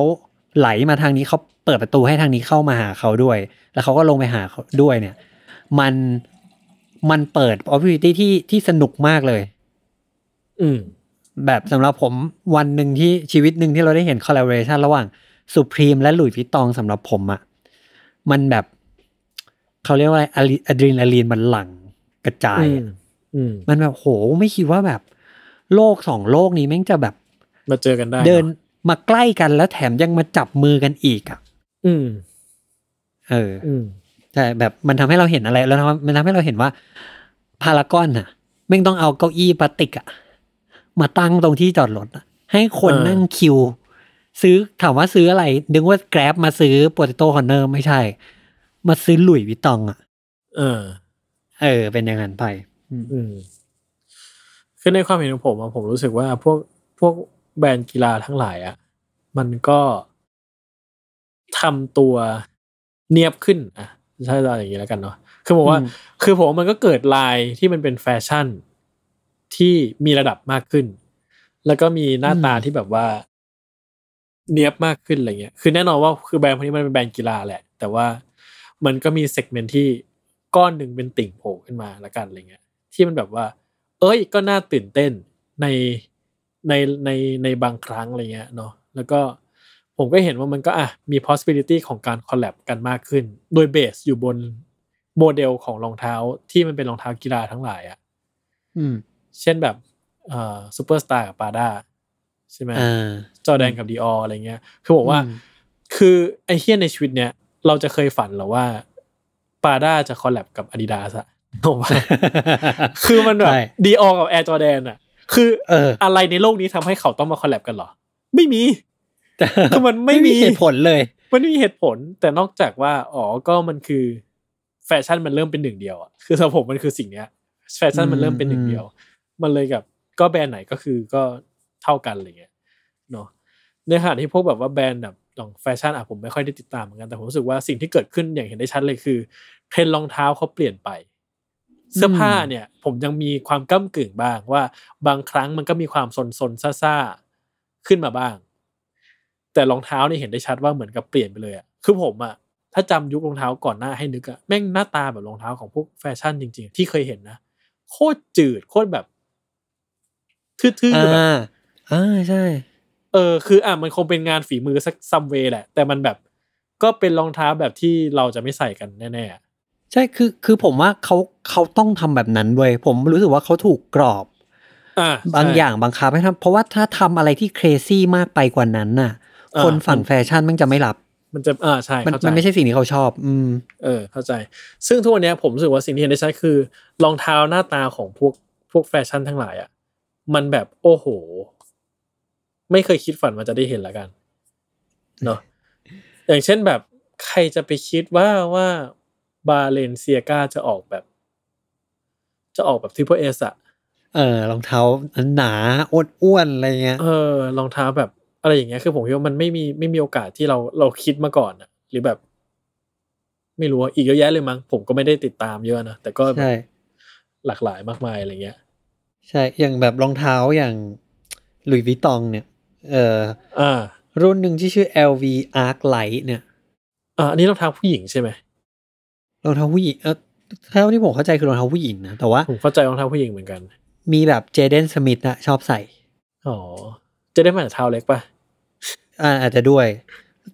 ไหลมาทางนี้เขาเปิดประตูให้ทางนี้เข้ามาหาเขาด้วย แล้วเขาก็ลงไปหาเขาด้วยเนี่ย มันมันเปิด opportunity ที่ที่สนุกมากเลย อืมแบบสำหรับผมวันหนึ่งที่ชีวิตหนึ่งที่เราได้เห็น collaboration ระหว่างสุพรีมและหลุยส์วิตตองสำหรับผมอะมันแบบเขาเรียกว่าอะไรอะดรีนาลีนมันหลั่งกระจายอืมอะอืมมันแบบโหไม่คิดว่าแบบ โลกสองโลกนี้แม่งจะแบบมาเจอกันได้ เดินอะมาใกล้กันแล้วแถมยังมาจับมือกันอีกอะอืม เออ อืมใช่แบบมันทำให้เราเห็นอะไร แล้วมันทำให้เราเห็นว่า พารากอนอะแม่งต้องเอาเก้าอี้พลาสติกอะมาตั้งตรงที่จอดรถอะให้คนเออนั่งคิว ซื้อถามว่าซื้ออะไร นึกว่า Grab มาซื้อ Potato Corner ไม่ใช่ มาซื้อ Louis Vuitton อะเออ เออ เป็นอย่างนั้นไป อืมอืม คือในความเห็นของผมอะผมรู้สึกว่าพวกพวกแบรนด์กีฬาทั้งหลายอะมันก็ทำตัวเนียบขึ้นอะใช่อะไรอย่างนี้แล้วกันเนาะคือผมว่า คือผมว่ามันก็เกิดลายที่มันเป็นแฟชั่นที่มีระดับมากขึ้น แล้วก็มีหน้าตาที่แบบว่า เนียบมากขึ้นอะไรเงี้ย คือแน่นอนว่าคือแบรนด์พวกนี้มันเป็นแบรนด์กีฬาแหละ แต่ว่ามันก็มี segment ที่ก้อนหนึ่งเป็นติ่งโผล่ขึ้นมาละกันอะไรเงี้ย ที่มันแบบว่า เอ้ยก็น่าตื่นเต้นในในในในบางครั้งอะไรเงี้ยเนาะแล้วก็ผมก็เห็นว่ามันก็อะมี possibility ของการ collab กันมากขึ้น โดย base อยู่บนโมเดลของรองเท้าที่มันเป็นรองเท้ากีฬาทั้งหลายอะอืมเช่นแบบเอ่อซูเปอร์สตาร์กับ Prada ใช่ไหมอ่าจอแดนกับ Dior อะไรเงี้ย คือบอกว่าอืมคือไอ้เหี้ยในชีวิตเนี้ยเราจะเคยฝันเหรอว่า Prada จะ collab กับ Adidas อะ ผมว่าคือมันแบบใช่ Dior กับ Air Jordan อะคือเอออะไรในโลกนี้ทำให้เขาต้องมา collab กันเหรอ ไม่มีคือมันไม่มีเหตุผลเลย มันไม่มีเหตุผล แต่นอกจากว่า อ๋อ ก็มันคือ แฟชั่นมันเริ่มเป็นหนึ่งเดียวอะคือสำหรับผมมันคือสิ่งเนี้ย แฟชั่นมันเริ่มเป็นหนึ่งเดียว มันเลยกับก็แบรนด์ไหนก็คือก็เท่ากันอะไรเงี้ยเนาะในขณะที่พวกแบบว่าแบรนด์แบบของแฟชั่นอะผมไม่ค่อยได้ติดตามเหมือนกันแต่ผมรู้สึกว่าสิ่งที่เกิดขึ้นอย่างเห็นได้ชัดเลยคือเทรนด์รองเท้าเขาเปลี่ยนไป เสื้อผ้าเนี่ย ผมยังมีความก้ำกึ่งบ้างว่า บางครั้งมันก็มีความซนซนๆซ่าๆขึ้นมาบ้าง แต่รองเท้านี่เห็นได้ชัดว่าเหมือนกับเปลี่ยนไปเลยอะคือผมอะถ้าจำยุครองเท้าก่อนหน้าให้นึกอะแม่งหน้าตาแบบรองเท้าของพวกแฟชั่นจริง ๆ ที่เคยเห็นนะโคตรจืดโคตรแบบทื่อๆแบบอ่าอ่าใช่ เออ คืออะมันคงเป็นงานฝีมือสัก some way แหละ แต่มันแบบก็เป็นรองเท้าแบบที่เราจะไม่ใส่กันแน่ๆอะ ใช่คือคือผมว่าเขาเขาต้องทำแบบนั้นเว้ยผมรู้สึกว่าเขาถูกกรอบอะบางใช่อย่างบังคับให้ทำเพราะว่าถ้าทำอะไรที่ crazy มากไปกว่านั้นน่ะอ่าคนฝั่งแฟชั่นมันจะไม่รับ มันจะอ่าใช่มันเข้าใจมันไม่ใช่สิ่งที่เขาชอบ อืม เออ เข้าใจ ซึ่งทุกวันเนี้ยผมรู้สึกว่าสิ่งที่เห็นได้ชัดคือรองเท้าหน้าตาของพวกพวกแฟชั่นทั้งหลายอะมันแบบโอ้โห ไม่เคยคิดฝันว่าจะได้เห็นละกันเนาะอย่างเช่นแบบใครจะไปคิดว่าว่า Balenciaga จะออกแบบ จะออกแบบ Triple S อะเออรองเท้าหนาอ้วนๆอะไรเงี้ยเออรองเท้าแบบอะไรอย่างเงี้ยคือผมคิดว่ามันไม่มีไม่มีโอกาสที่เราเราคิดมาก่อนอะหรือแบบ ไม่รู้อะอีกเยอะแยะเลยมั้งผมก็ไม่ได้ติดตามเยอะนะแต่ก็แบบใช่หลากหลายมากมายอะไรเงี้ย ใช่อย่างแบบรองเท้าอย่างหลุยส์วิตองเนี่ย เอออ่ารุ่นหนึ่งที่ชื่อ LV Arc Light เนี่ยอ่าอันนี้รองเท้าผู้หญิงใช่ไหม รองเท้าผู้หญิงเออเท่าที่ผมเข้าใจคือรองเท้าผู้หญิงนะแต่ว่าผมเข้าใจรองเท้าผู้หญิงเหมือนกัน มีแบบเจเดนสมิธนะชอบใส่อ๋อจะได้มาจากเท้าเล็กปะอ่าอาจจะด้วย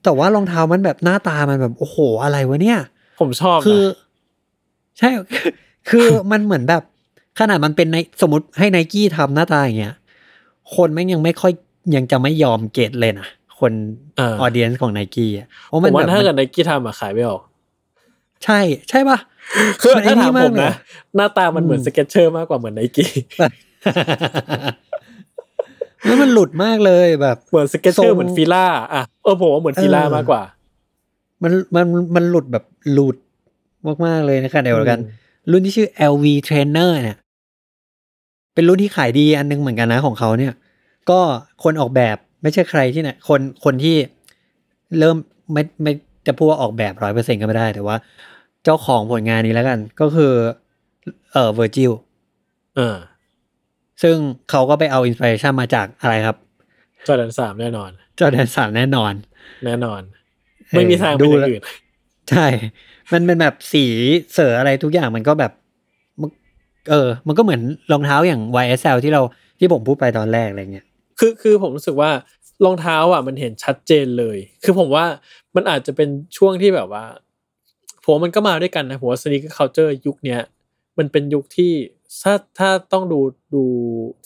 แต่ว่ารองเท้ามันแบบหน้าตามันแบบโอ้โหอะไรวะเนี่ย ผมชอบนะคือ ใช่คือมันเหมือนแบบขนาดมันเป็นในสมมติให้ไนกี้ทำหน้าตาอย่างเงี้ยคนแม่งยังไม่ค่อยยังจะไม่ยอม get เลยนะคน audience ของไนกี้อะเพราะผมว่ามันแบบถ้ามันเกิดไนกี้ทำอะขายไม่ออก ใช่ใช่ปะคือมันไอ้ถ้าถามนี่มากผมเลยนะ หน้าตามันเหมือนอืม Skechers มากกว่าเหมือนไนกี้แล้วมันหลุดมากเลยแบบเหมือน Skechers ทรร์งเหมือน Filaอะเออผมว่าเหมือน Fila เออมากกว่า มันมันมันหลุดแบบหลุดมากๆเลยนะคะเดียวกันอืมรุ่นที่ชื่อ LV Trainer เนี่ย เป็นรุ่นที่ขายดีอันนึงเหมือนกันนะของเขาเนี่ย ก็คนออกแบบไม่ใช่ใครที่ไหนคนคนที่เริ่มไม่ไม่จะพูดว่าออกแบบร้อยเปอร์เซ็นต์ก็ไม่ได้แต่ว่า เจ้าของผลงานนี้แล้วกัน ก็คือเอ่อ Virgil เออ ซึ่งเขาก็ไปเอาอินสปิเรชันมาจากอะไรครับ จอร์แดนสามแน่นอน จอแดนสามแน่นอน แน่นอน ไม่มีทางเป็นอย่างอื่นใช่ มันเป็นแบบสีเสืออะไรทุกอย่างมันก็แบบมันเออ มันก็เหมือนรองเท้าอย่าง YSL ที่เราที่ผมพูดไปตอนแรกอะไรเงี้ย คือคือผมรู้สึกว่ารองเท้าอะมันเห็นชัดเจนเลย คือผมว่ามันอาจจะเป็นช่วงที่แบบว่า ผมว่ามันก็มาด้วยกันนะผมว่า sneaker culture ยุคเนี้ยมันเป็นยุคที่ถ้าถ้าต้องดูดู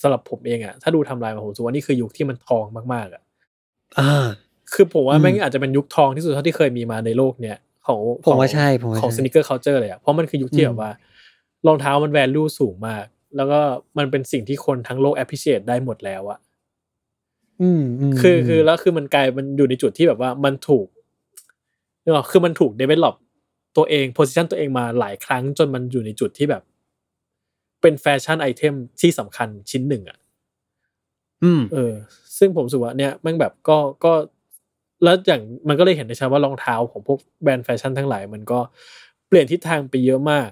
สำหรับผมเองอะถ้าดูไทำลายมาผมรู้สึกว่านี่คือยุคที่มันทองมากๆอะอ่า คือผมว่าอืมแม่งอาจจะเป็นยุคทองที่สุดเท่าที่เคยมีมาในโลกเนี้ยของผมว่าใช่ผมว่าของใช่ sneaker culture เลยอะเพราะมันคือยุคที่อืมแบบว่ารองเท้ามัน value สูงมาก แล้วก็มันเป็นสิ่งที่คนทั้งโลก appreciate ได้หมดแล้วอะอืมอืมคือคือแล้วคือมันกลายมันอยู่ในจุดที่แบบว่ามันถูกเนกอะคือมันถูก develop ตัวเองโพ i ิชันตัวเองมาหลายครั้งจนมันอยู่ในจุดที่แบบ เป็น fashion item ที่สำคัญชิ้นหนึ่งอะอืมเออ ซึ่งผมรู้สึกว่าเนี่ยแม่งแบบก็ก็แล้วอย่างมันก็เลยเห็นได้ชัดว่ารองเท้าของพวกแบรนด์แฟชั่นทั้งหลาย มันก็เปลี่ยนทิศทางไปเยอะมาก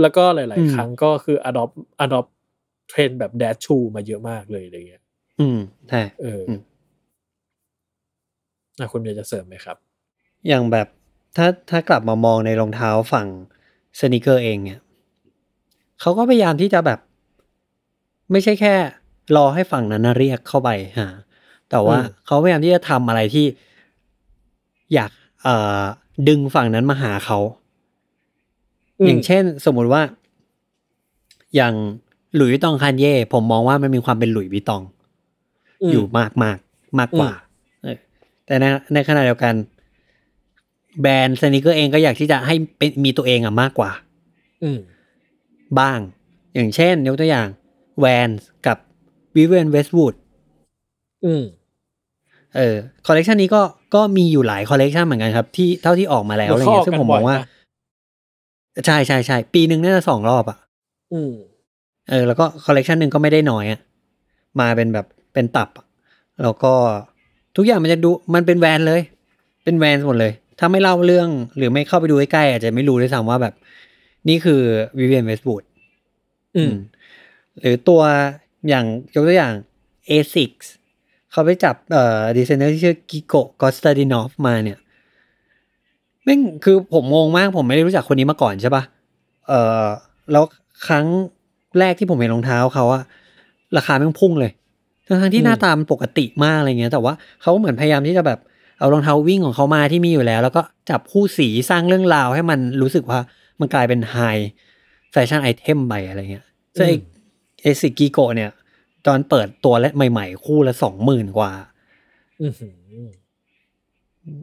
แล้วก็หลายอืมๆครั้งก็คือ adopt adopt เทรนแบบแดชชูมาเยอะมากเลยอะไรเงี้ย อืมใช่เอออมอะคุณเมียจะเสริมไหมครับ อย่างแบบ ถ้าถ้ากลับมามองในรองเท้าฝั่งสนิเกอร์เองเนี่ยเขาก็พยายามที่จะแบบ ไม่ใช่แค่ รอให้ฝั่งนั้นนะเรียกเข้าไปหาแต่ว่าอืมเขาพยายามที่จะทำอะไรที่ อยากเอ่อดึงฝั่งนั้นมาหาเขาอย่างเช่น สมมุติว่า อย่าง Louis Vuitton Kanye ผมมองว่ามันมีความเป็น Louis Vuitton อยู่มากมากมากกว่าอืมเออแต่ในในขณะเดียวกัน แบรนด์ sneaker เองก็อยากที่จะให้เป็นมีตัวเองอะมากกว่า อืมบ้าง อย่างเช่น ยกตัวอย่างแวนกับวิเวนเวส w ูดอืมเออคอลเลกชันนี้ก็ก็มีอยู่หลายคอลเลกชันเหมือนกันครับ ที่เท่าที่ออกมาแล้วอะไรเงี้ยซึ่งผมมองว่า ใช่ใช่ใช่ปีหนึ่งน่าจะสองรอบอะอืมเออ แล้วก็คอลเลกชันหนึ่งก็ไม่ได้น้อยอะมาเป็นแบบเป็นตับอะแล้วก็ทุกอย่างมันจะดูมันเป็นแวนเลย เป็นแวนหมดเลย ถ้าไม่เล่าเรื่อง หรือไม่เข้าไปดูใกล้ๆอาจจะไม่รู้ด้วยซ้ำว่าแบบ นี่คือ Vivienne Westwood อืมหรือตัวอย่างยกตัวอย่าง A6 เขาไปจับเอ่อดีไซเนอร์ที่ชื่อ Kiko Kostadinov มาเนี่ยแม่งคือผมงงมากผมไม่ได้รู้จักคนนี้มาก่อนใช่ปะเอ่อแล้วครั้งแรกที่ผมเห็นรองเท้าเขาอะราคาแม่งพุ่งเลยทั้งๆที่อืมหน้าตามันปกติมากอะไรเงี้ย แต่ว่าเขาเหมือนพยายามที่จะแบบ เอารองเท้าวิ่งของเขามาที่มีอยู่แล้ว แล้วก็จับคู่สีสร้างเรื่องราวให้มันรู้สึกว่ามันกลายเป็น high fashion item ไปอะไรเงี้ยซึ่งไอ้ ASICS Kiko เนี่ย ตอนเปิดตัวและใหม่ๆ คู่ละสองหมื่นกว่าอืมหืม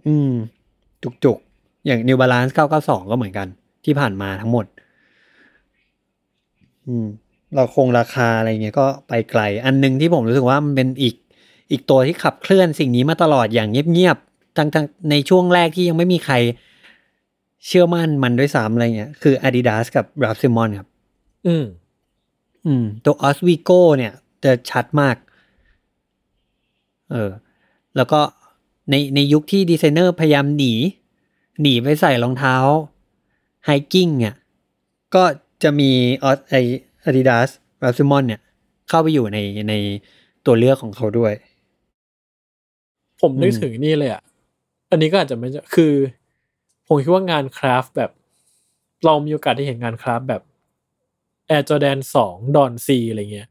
อืม จุกๆ อย่าง New Balance 992 ก็เหมือนกัน ที่ผ่านมาทั้งหมด อืม เราคงราคาอะไรเงี้ยก็ไปไกล อันหนึงที่ผมรู้สึกว่ามันเป็นอีก อีกตัวที่ขับเคลื่อนสิ่งนี้มาตลอดอย่างเงียบๆทั้งๆในช่วงแรกที่ยังไม่มีใครเชื่อมั่นมันด้วยซ้ำอะไรเงี้ย คือ Adidas กับ Ralph Simon ครับ อืม อืม ตัวออสวิโกเนี่ยจะชัดมาก เออ แล้วก็ในในยุคที่ดีไซเนอร์พยายามหนี หนีไปใส่รองเท้าไฮกิ้งเนี่ยก็จะมีออสไออาดิดาสราซิมอนเนี่ย เข้าไปอยู่ในในตัวเลือกของเขาด้วย ผมนึกอืมถึงนี่เลยอะ อันนี้ก็อาจจะไม่ใช่คือ ผมคิดว่างานคราฟต์แบบ เรามีโอกาสได้เห็นงานคราฟต์แบบ Air Jordan สองดอนซีอะไรเงี้ย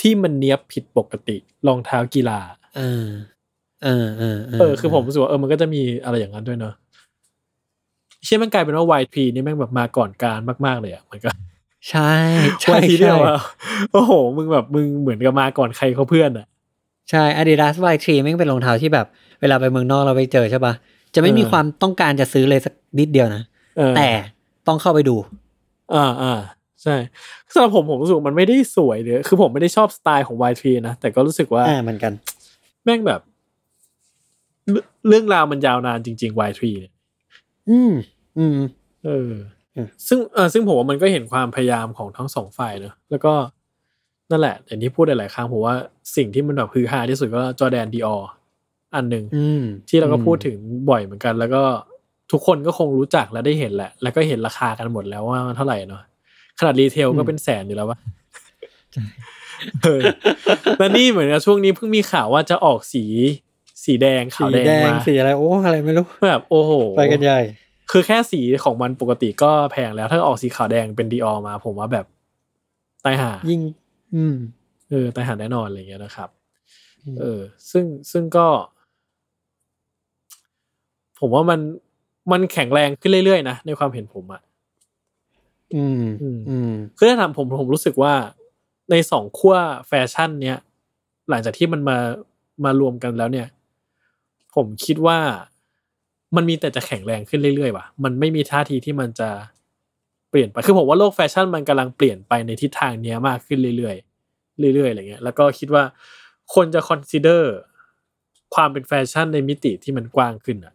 ที่มันเนี้ยบผิดปกติรองเท้ากีฬาเออเออเออเออคือผมรู้สึกว่าเออมันก็จะมีอะไรอย่างนั้นด้วยเนอะเชื่อมันกลายเป็นว่า YP นี่แม่งแบบมาก่อนการมาก ๆ เลยอะมันก็ ใช่ ใช่ YP เนี่ใช่ยว่าโอ้โห มึงแบบมึงเหมือนกับมาก่อนใครเขาเพื่อนอะ ใช่ Adidas Y3 แม่งเป็นรองเท้าที่แบบ เวลาไปเมืองนอกเราไปเจอใช่ปะจะไม่มีเออความต้องการจะซื้อเลยสักนิดเดียวนะเออแต่ต้องเข้าไปดู อ่าอ่าใช่สำหรับผมผมรู้สึกว่ามันไม่ได้สวยเลยคือผมไม่ได้ชอบสไตล์ของ Y3 นะแต่ก็รู้สึกว่าอ่าเหมือนกัน แม่งแบบ เรื่องเรื่องราวมันยาวนานจริง ๆ Y3 เนี่ยอืม อืม เอออืมซึ่งเออซึ่งผมว่ามันก็เห็นความพยายามของทั้งสองฝ่ายเนอะแล้วก็ นั่นแหละอย่างที่พูดหลายๆครั้งผมว่าสิ่งที่มันแบบฮือฮาที่สุดก็จอแดนดีอออันหนึ่งอืมที่เราก็พูดถึงบ่อยเหมือนกัน แล้วก็ทุกคนก็คงรู้จักและได้เห็นแหละ แล้วก็เห็นราคากันหมดแล้วว่ามันเท่าไหร่เนาะขนาดรีเทลก็เป็นแสนอยู่แล้ววะเออแล้วนี่เหมือนกับช่วงนี้เพิ่งมีข่าวว่าจะออกสี สีแดงขาสีวแดงแดงมาสีอะไรโอ้อะไรไม่รู้แบบโอ้โหไปกันใหญ่ คือแค่สีของมันปกติก็แพงแล้ว ถ้าออกสีขาวแดงเป็นดีออมา ผมว่าแบบตายหายิ่ง อืมเออตายหาแน่นอนอะไรเงี้ยนะครับอืมเออ ซึ่งซึ่งก็ ผมว่ามันมันแข็งแรงขึ้นเรื่อยๆนะในความเห็นผมอะอืมอืม อืมคือถ้าถามผมผมรู้สึกว่า ในสองขั้วแฟชั่น เนี้ยหลังจากที่มันมามารวมกันแล้วเนี่ย ผมคิดว่ามันมีแต่จะแข็งแรงขึ้นเรื่อยๆว่ะ มันไม่มีท่าทีที่มันจะเปลี่ยนไป คือผมว่าโลกแฟชั่นมันกำลังเปลี่ยนไปในทิศทางเนี้ยมากขึ้นเรื่อยๆ เรื่อยๆ อะไรเงี้ย แล้วก็คิดว่าคนจะ consider ความเป็นแฟชั่นในมิติที่มันกว้างขึ้นอะ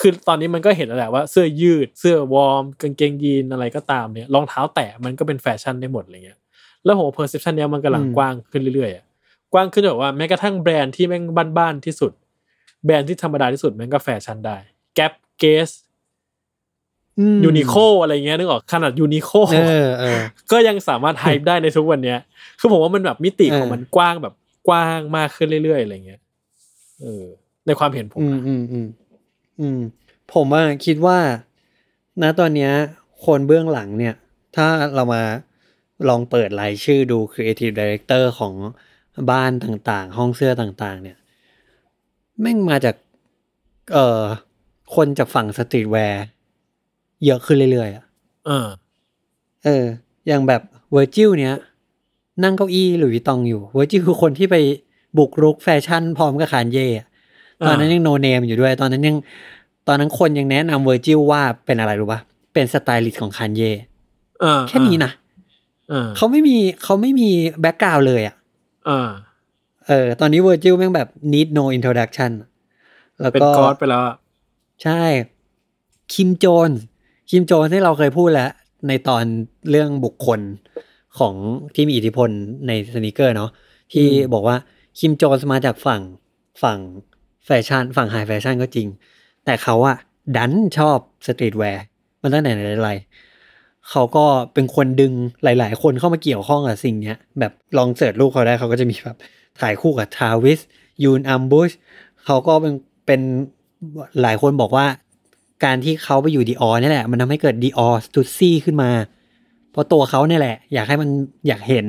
คือตอนนี้มันก็เห็นแล้วแหละว่าเสื้อยืด เสื้อวอร์ม กางเกงยีนอะไรก็ตามเนี่ย รองเท้าแตะมันก็เป็นแฟชั่นได้หมดอะไรเงี้ย แล้วผมว่า perception เนี้ยมันกำลังอืมกว้างขึ้นเรื่อยๆอะกว้างขึ้นแบบว่าแม้กระทั่งแบรนด์ที่แม่งบ้านๆที่สุด แบรนด์ที่ธรรมดาที่สุดแม่งก็แฟชั่นได้ แก p เกสอืม Uniqlo อะไรเงี้ยนึกออกขนาด Uniqlo เออเออก็ยังสามารถ hype ได้ในทุกวันเนี้ย คือผมว่ามันแบบมิติของเออมันกว้างแบบกว้างมากขึ้นเรื่อยๆอะไรเงี้ยเออ ในความเห็นผมอืมนะอืมอืมอืมผมว่าคิดว่า ณตอนเนี้ย คนเบื้องหลังเนี่ย ถ้าเรามาลองเปิดรายชื่อดู Creative Director ของบ้านต่างๆ ห้องเสื้อต่างๆ เนี่ย แม่งมาจาก เอ่อ คนจากฝั่ง streetwear เยอะขึ้นเรื่อยๆอะเออ เออ อย่างแบบเวอร์จิลเนี้ยนั่งเก้าอี้หลุยส์วิตตองอยู่เวอร์จิลคือคนที่ไปบุกรุกแฟชั่นพร้อมกับคานเย่อะตอนนั้นยัง no name อยู่ด้วย ตอนนั้นยังตอนนั้นคนยังแนะนำเวอร์จิลว่าเป็นอะไรรู้ปะเป็นสไตลิสต์ของคานเย่อ่าแค่นี้นะอ่าเขาไม่มีเขาไม่มีbackground เลยอะอ่าเออ ตอนนี้เวอร์จิลแม่งแบบ need no introduction แล้วเป็นก็ god ไปแล้วอะใช่ Kim Jones Kim Jones ที่เราเคยพูดแล้ว ในตอนเรื่องบุคคลของที่มีอิทธิพลใน sneaker เนาะที่บอกว่า Kim Jones มาจากฝั่งฝั่งแฟชั่น ฝั่ง high fashion ก็จริง แต่เขาอะดันชอบ streetwear มันตั้งแต่ไหนแต่ไรเขาก็เป็นคนดึงหลาย ๆ คนเข้ามาเกี่ยวข้องกับสิ่งเนี้ย แบบลอง search รูปเขาได้เขาก็จะมีแบบถ่ายคู่กับ Travis Yoon Ambush เขาก็เป็นเป็นหลายคนบอกว่า การที่เขาไปอยู่ Dior เนี่ยแหละ มันทำให้เกิด Dior Stussy ขึ้นมา เพราะตัวเขาเนี่ยแหละ อยากให้มันอยากเห็น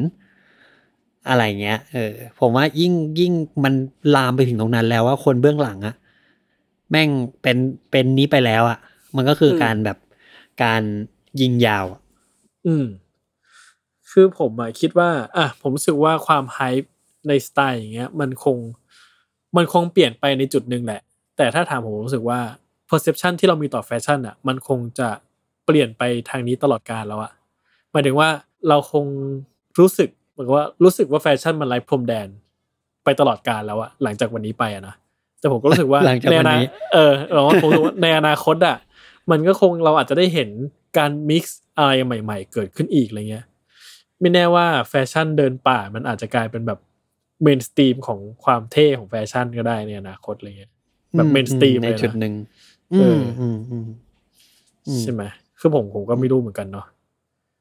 อะไรเงี้ย เออ ผมว่ายิ่งยิ่งมันลามไปถึงตรงนั้นแล้วว่าคนเบื้องหลังอะแม่งเป็นเป็นนี้ไปแล้วอะมันก็คือการแบบการยิงยาวอะอืม คือผมอะคิดว่า อะ ผมรู้สึกว่าความไฮป์ในสไตล์อย่างเงี้ย มันคง มันคงเปลี่ยนไปในจุดหนึ่งแหละ แต่ถ้าถามผมผมรู้สึกว่า perception ที่เรามีต่อแฟชั่นอะมันคงจะเปลี่ยนไปทางนี้ตลอดกาลแล้วอะหมายถึงว่าเราคงรู้สึกเหมือนกับว่ารู้สึกว่าแฟชั่นมันไร้พรมแดนไปตลอดกาลแล้วอะหลังจากวันนี้ไปอะนะแต่ผมก็รู้สึกว่าหลังจากในวัอนนานี้เออเราก็คงรู้สึกว่าในอนาคตอะมันก็คงเราอาจจะได้เห็นการ mix อะไรใหม่ ๆ เกิดขึ้นอีกอะไรเงี้ยไม่แน่ว่าแฟชั่นเดินป่ามันอาจจะกลายเป็นแบบ mainstream ของความเท่ของแฟชั่นก็ได้ในอนาคตอะไรเงี้ยแบบ mainstream ในเลยจุดนะหนึ่งเออือมอืมอืมอืมใช่ไหมคือผมผมก็ไม่รู้เหมือนกันเนาะ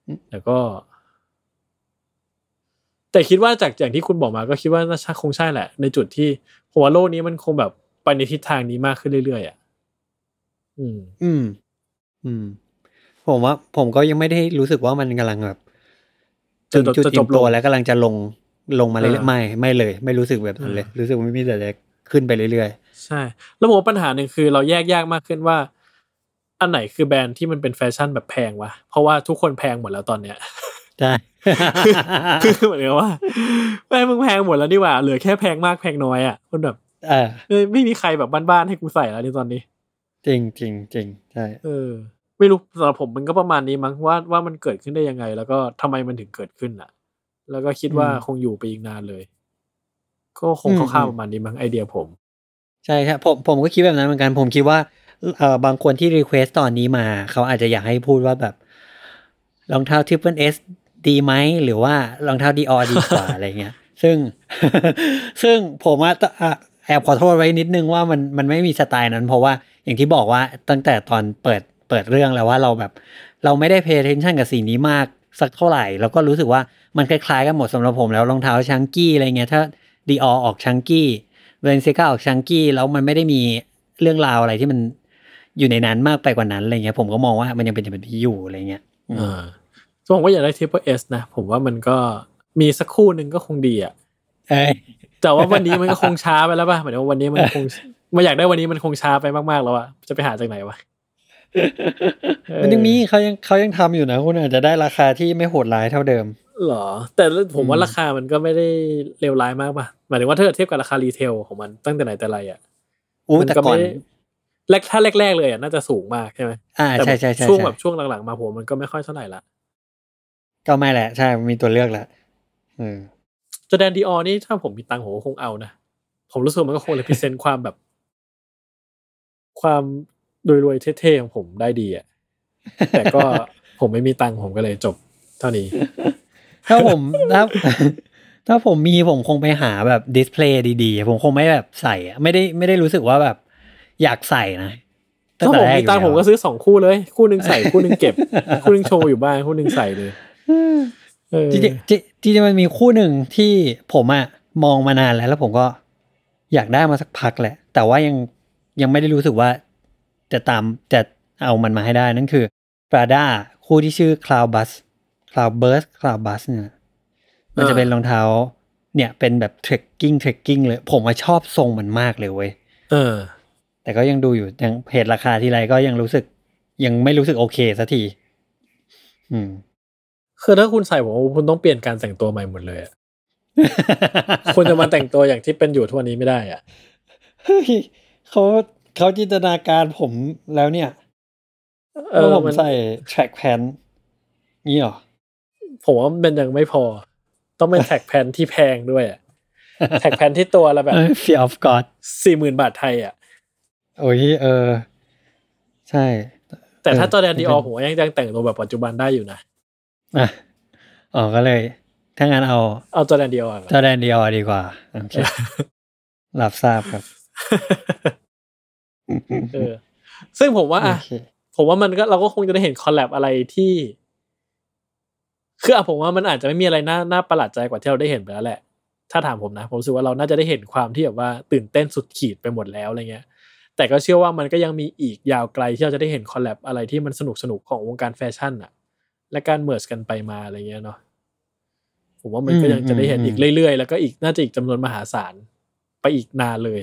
อืมแต่ก็ แต่คิดว่าจากอย่างที่คุณบอกมา ก็คิดว่าน่าจะคงใช่แหละ ในจุดที่ผมว่าโลกนี้มันคงแบบไปในทิศทางนี้มากขึ้นเรื่อยๆอะอืม อืม อืม ผมว่า ผมก็ยังไม่ได้รู้สึกว่ามันกำลังแบบถึงจุดจะจอิ่บมลงตัวแล้วกำลังจะลงลงมาเรื่อยอ่าๆไม่ ไม่เลย ไม่รู้สึกแบบนั้นเลย รู้สึกว่าไม่มีแต่จะขึ้นไปเรื่อย ใช่แล้วผมว่าปัญหาหนึ่งคือเราแยกยากมากขึ้นว่า อันไหนคือแบรนด์ที่มันเป็นแฟชั่นแบบแพงวะเพราะว่าทุกคนแพงหมดแล้วตอนเนี้ยๆใช่คือเหมือนกับว่าแม่งมึงแพงหมดแล้วนี่หว่าเหลือแค่แพงมากแพงน้อยอะมันแบบเออเอ้ยไม่มีใครแบบบ้านๆให้กูใส่แล้วในตอนนี้ จริงจริงจริงใช่เออ ไม่รู้สำหรับผมมันก็ประมาณนี้มั้งว่าว่ามันเกิดขึ้นได้ยังไง แล้วก็ทำไมมันถึงเกิดขึ้นอะ แล้วก็คิดว่าคงอยู่ไปอีกนานเลย ก็คงคร่าวๆประมาณนี้มั้งไอเดียผม ใช่ครับผมผมก็คิดแบบนั้นเหมือนกัน ผมคิดว่าเอ่อบางคนที่ request ตอนนี้มา เขาอาจจะอยากให้พูดว่าแบบรองเท้า Triple S ดีไหม หรือว่ารองเท้า Dior ดีกว่าอะไรเงี้ย ซึ่ง ซึ่งผมว่าอะแอบขอโทษไว้นิดนึงว่ามันมันไม่มีสไตล์นั้น เพราะว่าอย่างที่บอกว่าตั้งแต่ตอนเปิดเปิดเรื่องแล้วว่าเราแบบ เราไม่ได้ pay attention กับสิ่งนี้มากสักเท่าไหร่ แล้วก็รู้สึกว่ามันคล้ายๆกันหมดสำหรับผมแล้วรองเท้า chunky อะไรเงี้ยถ้า Dior ออก chunky Balenciaga ออก chunky แล้วมันไม่ได้มีเรื่องราวอะไรที่มันอยู่ในนั้นมากไปกว่านั้นอะไรเงี้ยผมก็มองว่ามันยังเป็นแบบนี้อยู่อะไรเงี้ยอืมอ่าส่วนผมก็อยากได้ Triple S นะ ผมว่ามันก็มีสักคู่หนึ่งก็คงดีอะเอ้ยแต่ว่าวันนี้มันก็คงช้าไปแล้วป่ะหมายถึงว่าวันนี้มันคงมาอยากได้วันนี้มันคงช้าไปมากๆแล้วอะจะไปหาจากไหนวะเออมันยังมีเขายังเขายังทำอยู่นะ คุณอาจจะได้ราคาที่ไม่โหดร้ายเท่าเดิม หรอ แต่ผมว่าอืมราคามันก็ไม่ได้เลวร้ายมากป่ะหมายถึงว่าถ้าเกิดเทียบกับราคารีเทลของมันตั้งแต่ไหนแต่ไรอะอู้มัแต่ก็ก่อนไม่ได้แรกถ้าแรกๆเลยอะน่าจะสูงมากใช่ไหมอ่าแต่ใช่ใช่ใช่ช่วงใช่แบบช่วงหลังๆมาผมมันก็ไม่ค่อยเท่าไหร่ละก็ไม่แหละ ใช่มันมีตัวเลือกแหละเออจอแดนดีออนี่ถ้าผมมีตังค์ผมก็คงเอานะ ผมรู้สึกว่ามันก็คงเลยพิเศษความแบบ ความรวยๆเท่ๆของผมได้ดีอะแต่ก็ผมไม่มีตังค์ผมก็เลยจบเท่านี้ ถ้าผมถ้าถ้าผมมีผมคงไปหาแบบดิสเพลย์ดีๆ ผมคงไม่แบบใส่อะไม่ได้ไม่ได้รู้สึกว่าแบบอยากใส่นะถ้าผมมีตังค์ผมก็ซื้อสองคู่เลย คู่หนึ่งใส่คู่หนึ่งเก็บ คู่หนึ่งโชว์อยู่บ้านคู่หนึ่งใส่เลยเออจริงๆจริงจริงๆมันมีคู่หนึ่งที่ผมอะมองมานานแล้ว แล้วผมก็อยากได้มาสักพักแหละ แต่ว่ายังยังไม่ได้รู้สึกว่า จะตามจะเอามันมาให้ได้นั่นคือ Prada คู่ที่ชื่อ Cloud Bus Cloud Burst Cloud Bus เนี่ยมันจะเป็นรองเท้า เนี่ยเป็นแบบ trekking trekking เลย ผมว่าชอบทรงมันมากเลยเว้ยเออ แต่ก็ยังดูอยู่ยังเพจราคาที่ไรก็ยังรู้สึก ยังไม่รู้สึกโอเคสักที อืม คือถ้าคุณใส่ผมว่าคุณต้องเปลี่ยนการแต่งตัวใหม่หมดเลยอะคุณจะมาแต่งตัวอย่างที่เป็นอยู่ทุกวันนี้ไม่ได้อะเฮ้ยเขาเขาจินตนาการผมแล้วเนี่ยเอว่าอผมมันใส่ track pant งี้เหรอ ผมว่ามันยังไม่พอ ต้องเป็นแท็กแพนที่แพงด้วยอะแท็กแพนที่ตัวละแบบเออ fear of god สี่หมื่นบาทไทยอะ โอ้ยเออ ใช่ แต่ถ้าเออตัวแดนดีออเป็นผมว่ายังยังแต่งตัวแบบปัจจุบันได้อยู่นะอะอ๋อก็เลย ถ้างั้นเอา เอาตัวแดน Dior Jordan เดียวดีกว่าโอเครับทราบครับเออซึ่งผมว่าโออะเคผมว่ามันก็เราก็คงจะได้เห็น collab อะไรที่ คือผมว่ามันอาจจะไม่มีอะไรน่าน่าประหลาดใจกว่าที่เราได้เห็นไปแล้วแหละ ถ้าถามผมนะ ผมรู้สึกว่าเราน่าจะได้เห็นความที่แบบว่าตื่นเต้นสุดขีดไปหมดแล้วอะไรเงี้ย แต่ก็เชื่อว่ามันก็ยังมีอีกยาวไกลที่เราจะได้เห็น collab อะไรที่มันสนุกสนุกของวงการแฟชั่นอะและการเมิร์กันไปมาอะไรเงี้ยเนาะผมว่ามันก็ยังจะได้เห็นอีกเรื่อยๆ แล้วก็อีกน่าจะอีกจำนวนมหาศาลไปอีกนานเลย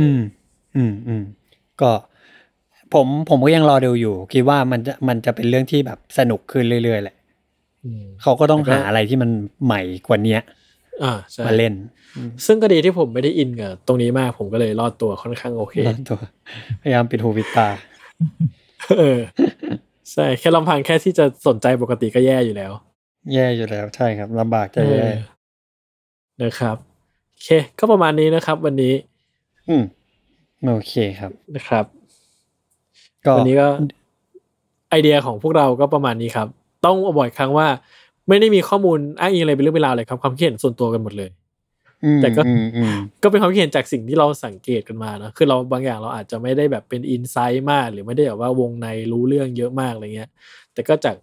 อืม อืมอืมก็ผมผมก็ยังรอดูอยู่ คิดว่ามันจะมันจะเป็นเรื่องที่แบบสนุกขึ้นเรื่อยๆแหละ เขาก็ต้องแล้วก็หาอะไรที่มันใหม่กว่าเนี้ยอ่าใช่มาเล่น ซึ่งก็ดีที่ผมไม่ได้อินกับตรงนี้มากผมก็เลยรอดตัวค่อนข้างโอเคตัวพยายามปิดหูปิดตาเออใช่แค่ลำพังแค่ที่จะสนใจปกติก็แย่อยู่แล้ว แย่อยู่แล้วใช่ครับลำบากจะแย่เออนะครับโอเค ก็ประมาณนี้นะครับ วันนี้ อืมโอเคครับนะครับก็วันนี้ก็ไอเดียของพวกเราก็ประมาณนี้ครับ ต้องบ่อยครั้งว่า ไม่ได้มีข้อมูลอ้างอิงอะไรเป็นเรื่องเป็นราวเลยครับความคิดเห็นส่วนตัวกันหมดเลยอืมแต่ก็อืมอืมก็เป็นความคิดเห็นจากสิ่งที่เราสังเกตกันมานะคือเราบางอย่างเราอาจจะไม่ได้แบบเป็นอินไซต์มาก หรือไม่ได้แบบว่าวงในรู้เรื่องเยอะมากอะไรเงี้ย แต่ก็จาก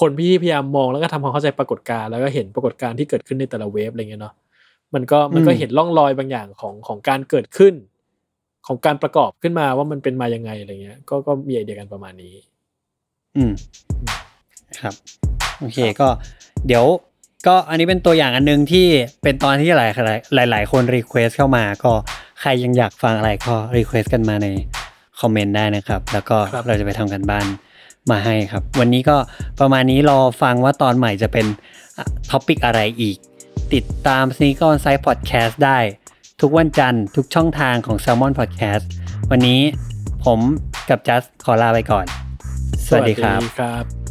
คนที่พยายามมองแล้วก็ทำความเข้าใจปรากฏการณ์แล้วก็เห็นปรากฏการณ์ที่เกิดขึ้นในแต่ละเวฟอะไรเงี้ยเนาะมันก็มันก็เห็นร่องรอยบางอย่างของของการเกิดขึ้น ของการประกอบขึ้นมาว่ามันเป็นมายังไงอะไรเงี้ย ก็ก็มีไอเดียกันประมาณนี้ อืม ครับโอเคก็เดี๋ยวก็อันนี้เป็นตัวอย่างอันหนึงที่เป็นตอนที่หลายหลายหลายๆคน request เข้ามาก็ใครยังอยากฟังอะไรก็ request กันมาในคอมเมนต์ได้นะครับ แล้วก็ครับเราจะไปทำการบ้านมาให้ครับ วันนี้ก็ประมาณนี้รอฟังว่าตอนใหม่จะเป็น topic อะไรอีก ติดตาม Sneaker On Sight Podcast ได้ ทุกวันจันทร์ทุกช่องทางของ Salmon Podcast วันนี้ผมกับจัสขอลาไปก่อน สวัสดีครับครับ